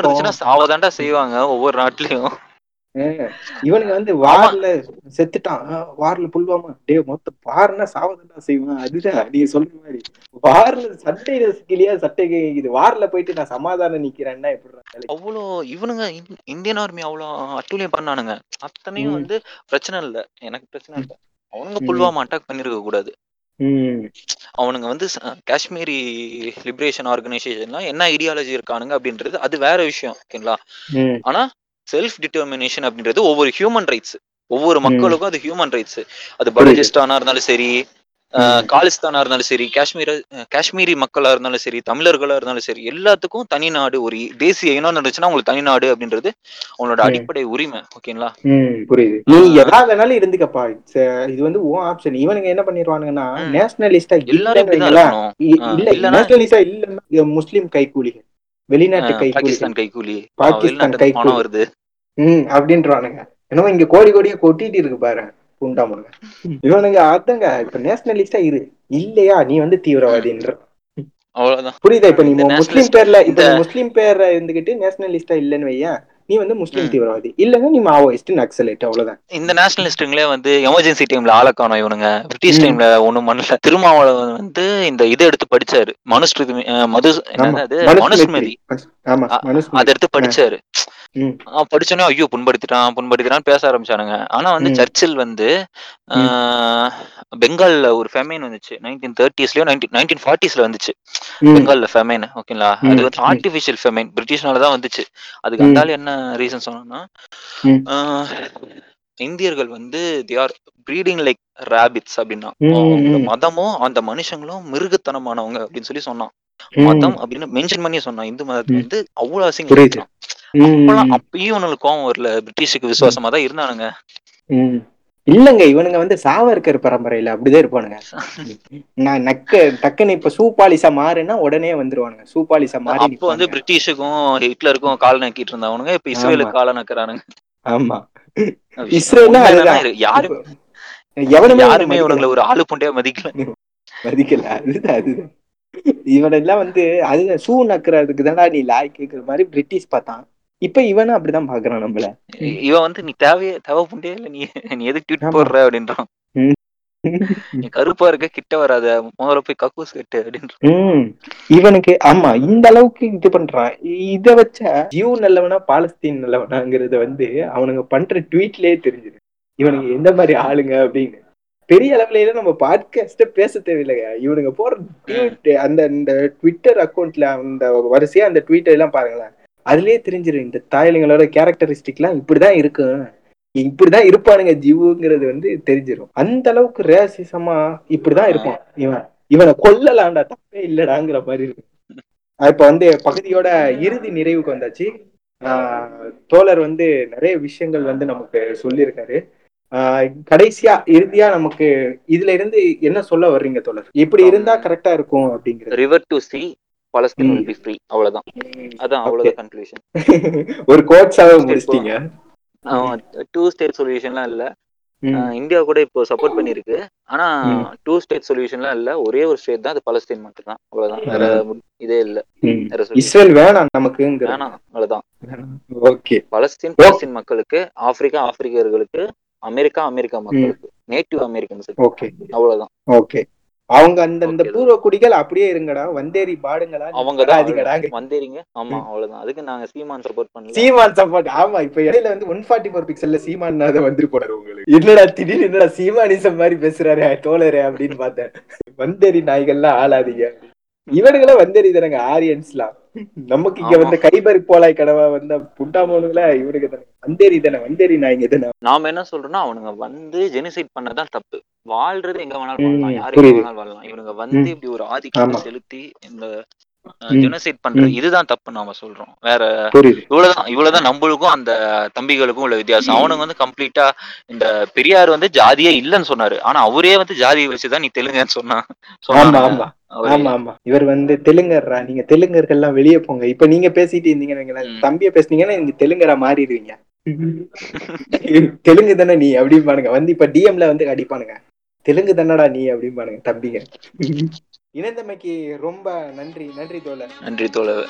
இருந்துச்சுன்னா சாவதாண்டா செய்வாங்க ஒவ்வொரு நாட்டிலயும். இவனுங்க வந்து வார்ல செத்துட்டான். வார்ல புல்வாமா. டே மொத்த வார்னா சாவதா செய்வான். அதுதான் நீங்க சொல்ற மாதிரி. வார்ல சட்டையில சிக்கலையா சட்டை கேக்குது வார்ல போயிட்டு நான் சமாதானம் நிக்கிறேன்னா எப்படி அவ்வளோ இவனுங்க இந்- இந்தியன் ஆர்மி அவ்வளோ அட்டூழியம் பண்ணானுங்க. அத்தனையும். வந்து பிரச்சனை இல்ல. எனக்கு பிரச்சனை இல்ல. அவனுங்க. புல்வாமா அட்டாக் பண்ணிருக்க கூடாது. அவனுங்க வந்து காஷ்மீரி லிபரேஷன் ஆர்கனைசேஷன்லாம் என்ன ஐடியாலஜி இருக்கானுங்க அப்படின்றது அது வேற விஷயம் ஓகேங்களா? ஆனா செல்ஃப் டிட்டர்மினேஷன் அப்படின்றது ஒவ்வொரு ஹியூமன் ரைட்ஸ் ஒவ்வொரு மக்களுக்கும் அது ஹியூமன் ரைட்ஸ் அது பலூச்சிஸ்தானா இருந்தாலும் சரி. காலிஸ்தானா இருந்தாலும் சரி காஷ்மீர காஷ்மீரி மக்களா இருந்தாலும் சரி தமிழர்களா இருந்தாலும் சரி எல்லாத்துக்கும் தனி நாடு ஒரு தேசிய இனம் இருந்துச்சுன்னா உங்களுக்கு தனி நாடு அப்படின்றது ம். அடிப்படை உரிமை ஓகேங்களா? ம் புரியுது. நீ எதா வேணாலும் இருந்துக்கப்பா. uh, இது வந்து உன் ஆப்ஷன் இவனுங்க என்ன பண்ணிடுவானுங்கன்னா ம். நேஷனலிஸ்டா எல்லாரும் இல்ல இல்ல நேஷனலிஸ்டா இல்லன்னா முஸ்லிம் கைக்கூலிகள் வெளிநாட்டு அஹ், கைக்கூலிகள் பாகிஸ்தான் கைக்கூலி. வருது. ம் அப்படின்றானுங்க. என்னமோ இங்க கோடி கோடியா கொட்டிட்டு இருக்கு புண்டாமுருங்க இவனுங்க அதாங்க இப்ப நேஷனலிஸ்டா இரு. இல்லையா நீ வந்து தீவிரவாதின்ற. அவ்வளவுதான். புரியுதா? இப்ப நீ முஸ்லிம் பேர்ல இப்ப இந்த- முஸ்லிம் பேர்ல இருந்துகிட்டு நேஷனலிஸ்டா இல்லன்னு வையேன் நீ வந்து முஸ்லிம். தீவிரவாதி. இல்லன்னா நீ மாவோயிஸ்ட் நக்சலைட் அவ்வளவுதான். இந்த நேஷனலிஸ்டுங்களே வந்து எமர்ஜென்சி டைம்ல ஆள காணோம் இவனுங்க. பிரிட்டிஷ். டைம்ல ஒண்ணும் பண்ணல. திருமாவளவன் வந்து இந்த இதை எடுத்து படிச்சாரு. மனுஸ்மிருதி அஹ், மது என்னது மனுஸ்மிருதி. அதை எடுத்து படிச்சாரு. படிச்சோன்னே ஐயோ புண்படுத்திட்டான் புண்படுத்திட்டான்னு பேச ஆரம்பிச்சானுங்க ஆனா வந்து. சர்ச்சில் வந்து பெங்கால்ல ஒரு ஃபெமைன் வந்துச்சு நைன்டீன் தேர்ட்டிஸ்லயோ நைன்டீன் நைன்டீன் ஃபார்ட்டிஸ்ல வந்துச்சு. பெங்கால்ல ஃபெமைன் ஓகேங்களா அது வந்து. ஆர்டிபிஷியல் ஃபெமைன் பிரிட்டிஷ்னால தான் வந்துச்சு அதுக்கு ம். அந்த ஆளு என்ன ரீசன் சொன்னா ம். இந்தியர்கள் வந்து they are breeding like rabbits அப்படின்னா. மதமும் அந்த மனுஷங்களும் மிருகத்தனமானவங்க அப்படின்னு சொல்லி சொன்னான். மதம் அப்படின்னு மென்ஷன் பண்ணி சொன்னான் இந்து மதத்தை. வந்து அவ்வளவு. அசிங்கம் ம், அப்பெல்லாம் அப்பயும் இவனுக்கு கோவம் வரல. பிரிட்டிஷுக்கு விசுவாசமா தான் இருந்தானுங்க. இல்லங்க இவனுங்க வந்து சாவர்கர் பரம்பரையில அப்படிதான் இருப்பானுங்க. *laughs* நான் நக்க டக்குன்னு இப்ப சூப்பாலிசா மாறுனா உடனே வந்துருவானுங்க. சூப்பாலிசா மாறி அப்போ வந்து. பிரிட்டிஷுக்கும் ஹிட்லருக்கும் கால் நக்கிட்டு இருந்தவனுங்க. இப்ப இஸ்ரேலுக்கு கால நக்குறானுங்க. ஆமா. அதுதான். யாருமே எவனுமே யாருமே இவனை இவனுங்களை ஒரு ஆளு புண்டையா மதிக்கல. *laughs* மதிக்கல. அதுதான் அதுதான். இவனெல்லாம் வந்து அதுதான் ஷூ நக்குறதுக்கு தான்டா நீ லாய் கேக்குற மாதிரி பிரிட்டிஷ் பார்த்தான். இப்ப இவனும் அப்படிதான் பாக்குறான் நம்மள. இவன் வந்து நீ தேவையே தேவை புண்டையே இல்ல நீ நீ எதுக்கு ட்வீட். போடுற? அப்படின்றான். நீ கருப்பா இருக்க கிட்ட வராத. முதல்ல போய் கக்கூஸ் கட்டு அப்படின்றான். உம் இவனுக்கு ஆமா இந்த அளவுக்கு இது பண்றான். இத வச்ச ஜியூ நல்லவனா பாலஸ்தீன் நல்லவனாங்கிறத வந்து அவனுங்க பண்ற ட்வீட்லயே தெரிஞ்சுது. இவனுங்க எந்த மாதிரி ஆளுங்க அப்படின்னு. பெரிய அளவுல நம்ம பாட்காஸ்ட பேச தேவையில்லைங்க இவனுங்க போற ட்வீட் அந்த இந்த ட்விட்டர் அக்கௌண்ட்ல அந்த வரிசையா அந்த ட்வீட் எல்லாம் பாருங்களேன். அதுலயே தெரிஞ்சிடும் இந்த தாயலிங்களோட கேரக்டரிஸ்டிக் எல்லாம் இப்படிதான் இருக்கும் இப்படிதான் இருப்பானுங்க ஜிவுங்கிறது வந்து தெரிஞ்சிடும் அந்த அளவுக்கு ரேசிசமா இப்படிதான் இருப்பான் இவன். இவனை கொல்லலாம்டா தப்பே இல்லடாங்கிற மாதிரி இருக்கு. இப்ப வந்து பகுதியோட இறுதி நிறைவுக்கு வந்தாச்சு. ஆஹ் தோழர் வந்து நிறைய விஷயங்கள் வந்து நமக்கு சொல்லியிருக்காரு. ஆஹ் கடைசியா இறுதியா நமக்கு இதுல இருந்து என்ன சொல்ல வர்றீங்க தோழர்? இப்படி இருந்தா கரெக்டா இருக்கும் அப்படிங்கிறது. River to sea Palestine. Will be free அவ்வளவுதான். அதான் அவ்வளவுதான் கன்க்ளூஷன் *laughs* ஒரு கோட்ஸாவே முடிச்சிட்டீங்க. டூ ஸ்டேட் சொல்யூஷன்லாம் இல்ல. இந்தியா கூட இப்போ சப்போர்ட் பண்ணிருக்கு ஆனா. டூ ஸ்டேட் சொல்யூஷன்லாம் இல்ல. ஒரே ஒரு ஸ்டேட் தான். அது பலஸ்தீன் மட்டும் தான் அவ்வளவுதான். வேற இதே இல்ல. இஸ்ரேல் வேணாம் நமக்குங்கிற. வேணாம். அவ்வளவுதான். ஓகே. பலஸ்தீன் பலஸ்தீன் மக்களுக்கு ஆப்பிரிக்கா ஆப்பிரிக்கர்களுக்கு அமெரிக்கா அமெரிக்கா மக்களுக்கு நேட்டிவ் அமெரிக்கன்ஸ் ஓகே. அவ்வளவுதான். ஓகே. அவங்க அந்தந்த. பூர்வ குடிகள் அப்படியே இருங்கடா வந்தேரி பாடுங்களா அவங்க தான் அதிகடா வந்தேரிங்க ஆமா அவ்வளவுதான். அதுக்கு நாங்க சீமான் சப்போர்ட் பண்ணல. சீமான் சப்போர்ட் ஆமா இப்ப இடையில வந்து ஒன் ஃபார்ட்டி ஃபோர் பிக்சல்ல சீமான் தான் வந்துரு போனாரு உங்களுக்கு. என்னடா திடீர்னு என்னடா சீமானிசம் மாதிரி பேசுறாரு தோழரே அப்படின்னு பார்த்தேன். வந்தேரி நாய்கள்லாம் ஆளாதீங்க. இவனுங்கள வந்தேரி தானங்க ஆரியன்ஸ்லாம் நமக்கு இங்க. வந்து கைபர் போலாய் கடவா வந்த புட்டாமோனுங்களா இவனுக்கு தானே வந்தேரி தானே வந்தேரி நாய்ங்க தானே நாம என்ன சொல்றோம்னா அவனுங்க வந்து ஜெனிசைட் பண்ணதான் தப்பு வாழ்றது எங்க வேணாலும் வாழலாம் யாரு எங்க. வேணாலும் வாழலாம் இவனுங்க வந்து. இப்படி ஒரு ஆதிக்கத்தை ஆமா. செலுத்தி இந்த. ஜெனசைட் பண்றது. இதுதான் தப்பு நாம சொல்றோம். வேற இவ்வளவுதான் இவ்வளவுதான் நம்மளுக்கும் அந்த தம்பிகளுக்கும் உள்ள வித்தியாசம். அவனுங்க வந்து கம்ப்ளீட்டா இந்த பெரியார் வந்து ஜாதியே இல்லைன்னு சொன்னாரு. ஆனா அவரே வந்து ஜாதியை வச்சுதான் நீ தெலுங்குன்னு சொன்னான் ஆமா. ஆமா. இவர் வந்து தெலுங்கர்ரா. நீங்க தெலுங்கர்கள் எல்லாம் வெளியே போங்க. இப்ப நீங்க பேசிட்டு இருந்தீங்கன்னு. தம்பிய பேசுனீங்கன்னா நீங்க தெலுங்கரா மாறிடுவீங்க. தெலுங்கு தானே நீ அப்படிம்பானுங்க. வந்து இப்ப டிஎம்ல வந்து அடிப்பானுங்க. தெலுங்கு தானடா நீ அப்படிம்பானுங்க தம்பிங்க. இணைந்தமைக்கு ரொம்ப நன்றி நன்றி தோழர். நன்றி தோழர்.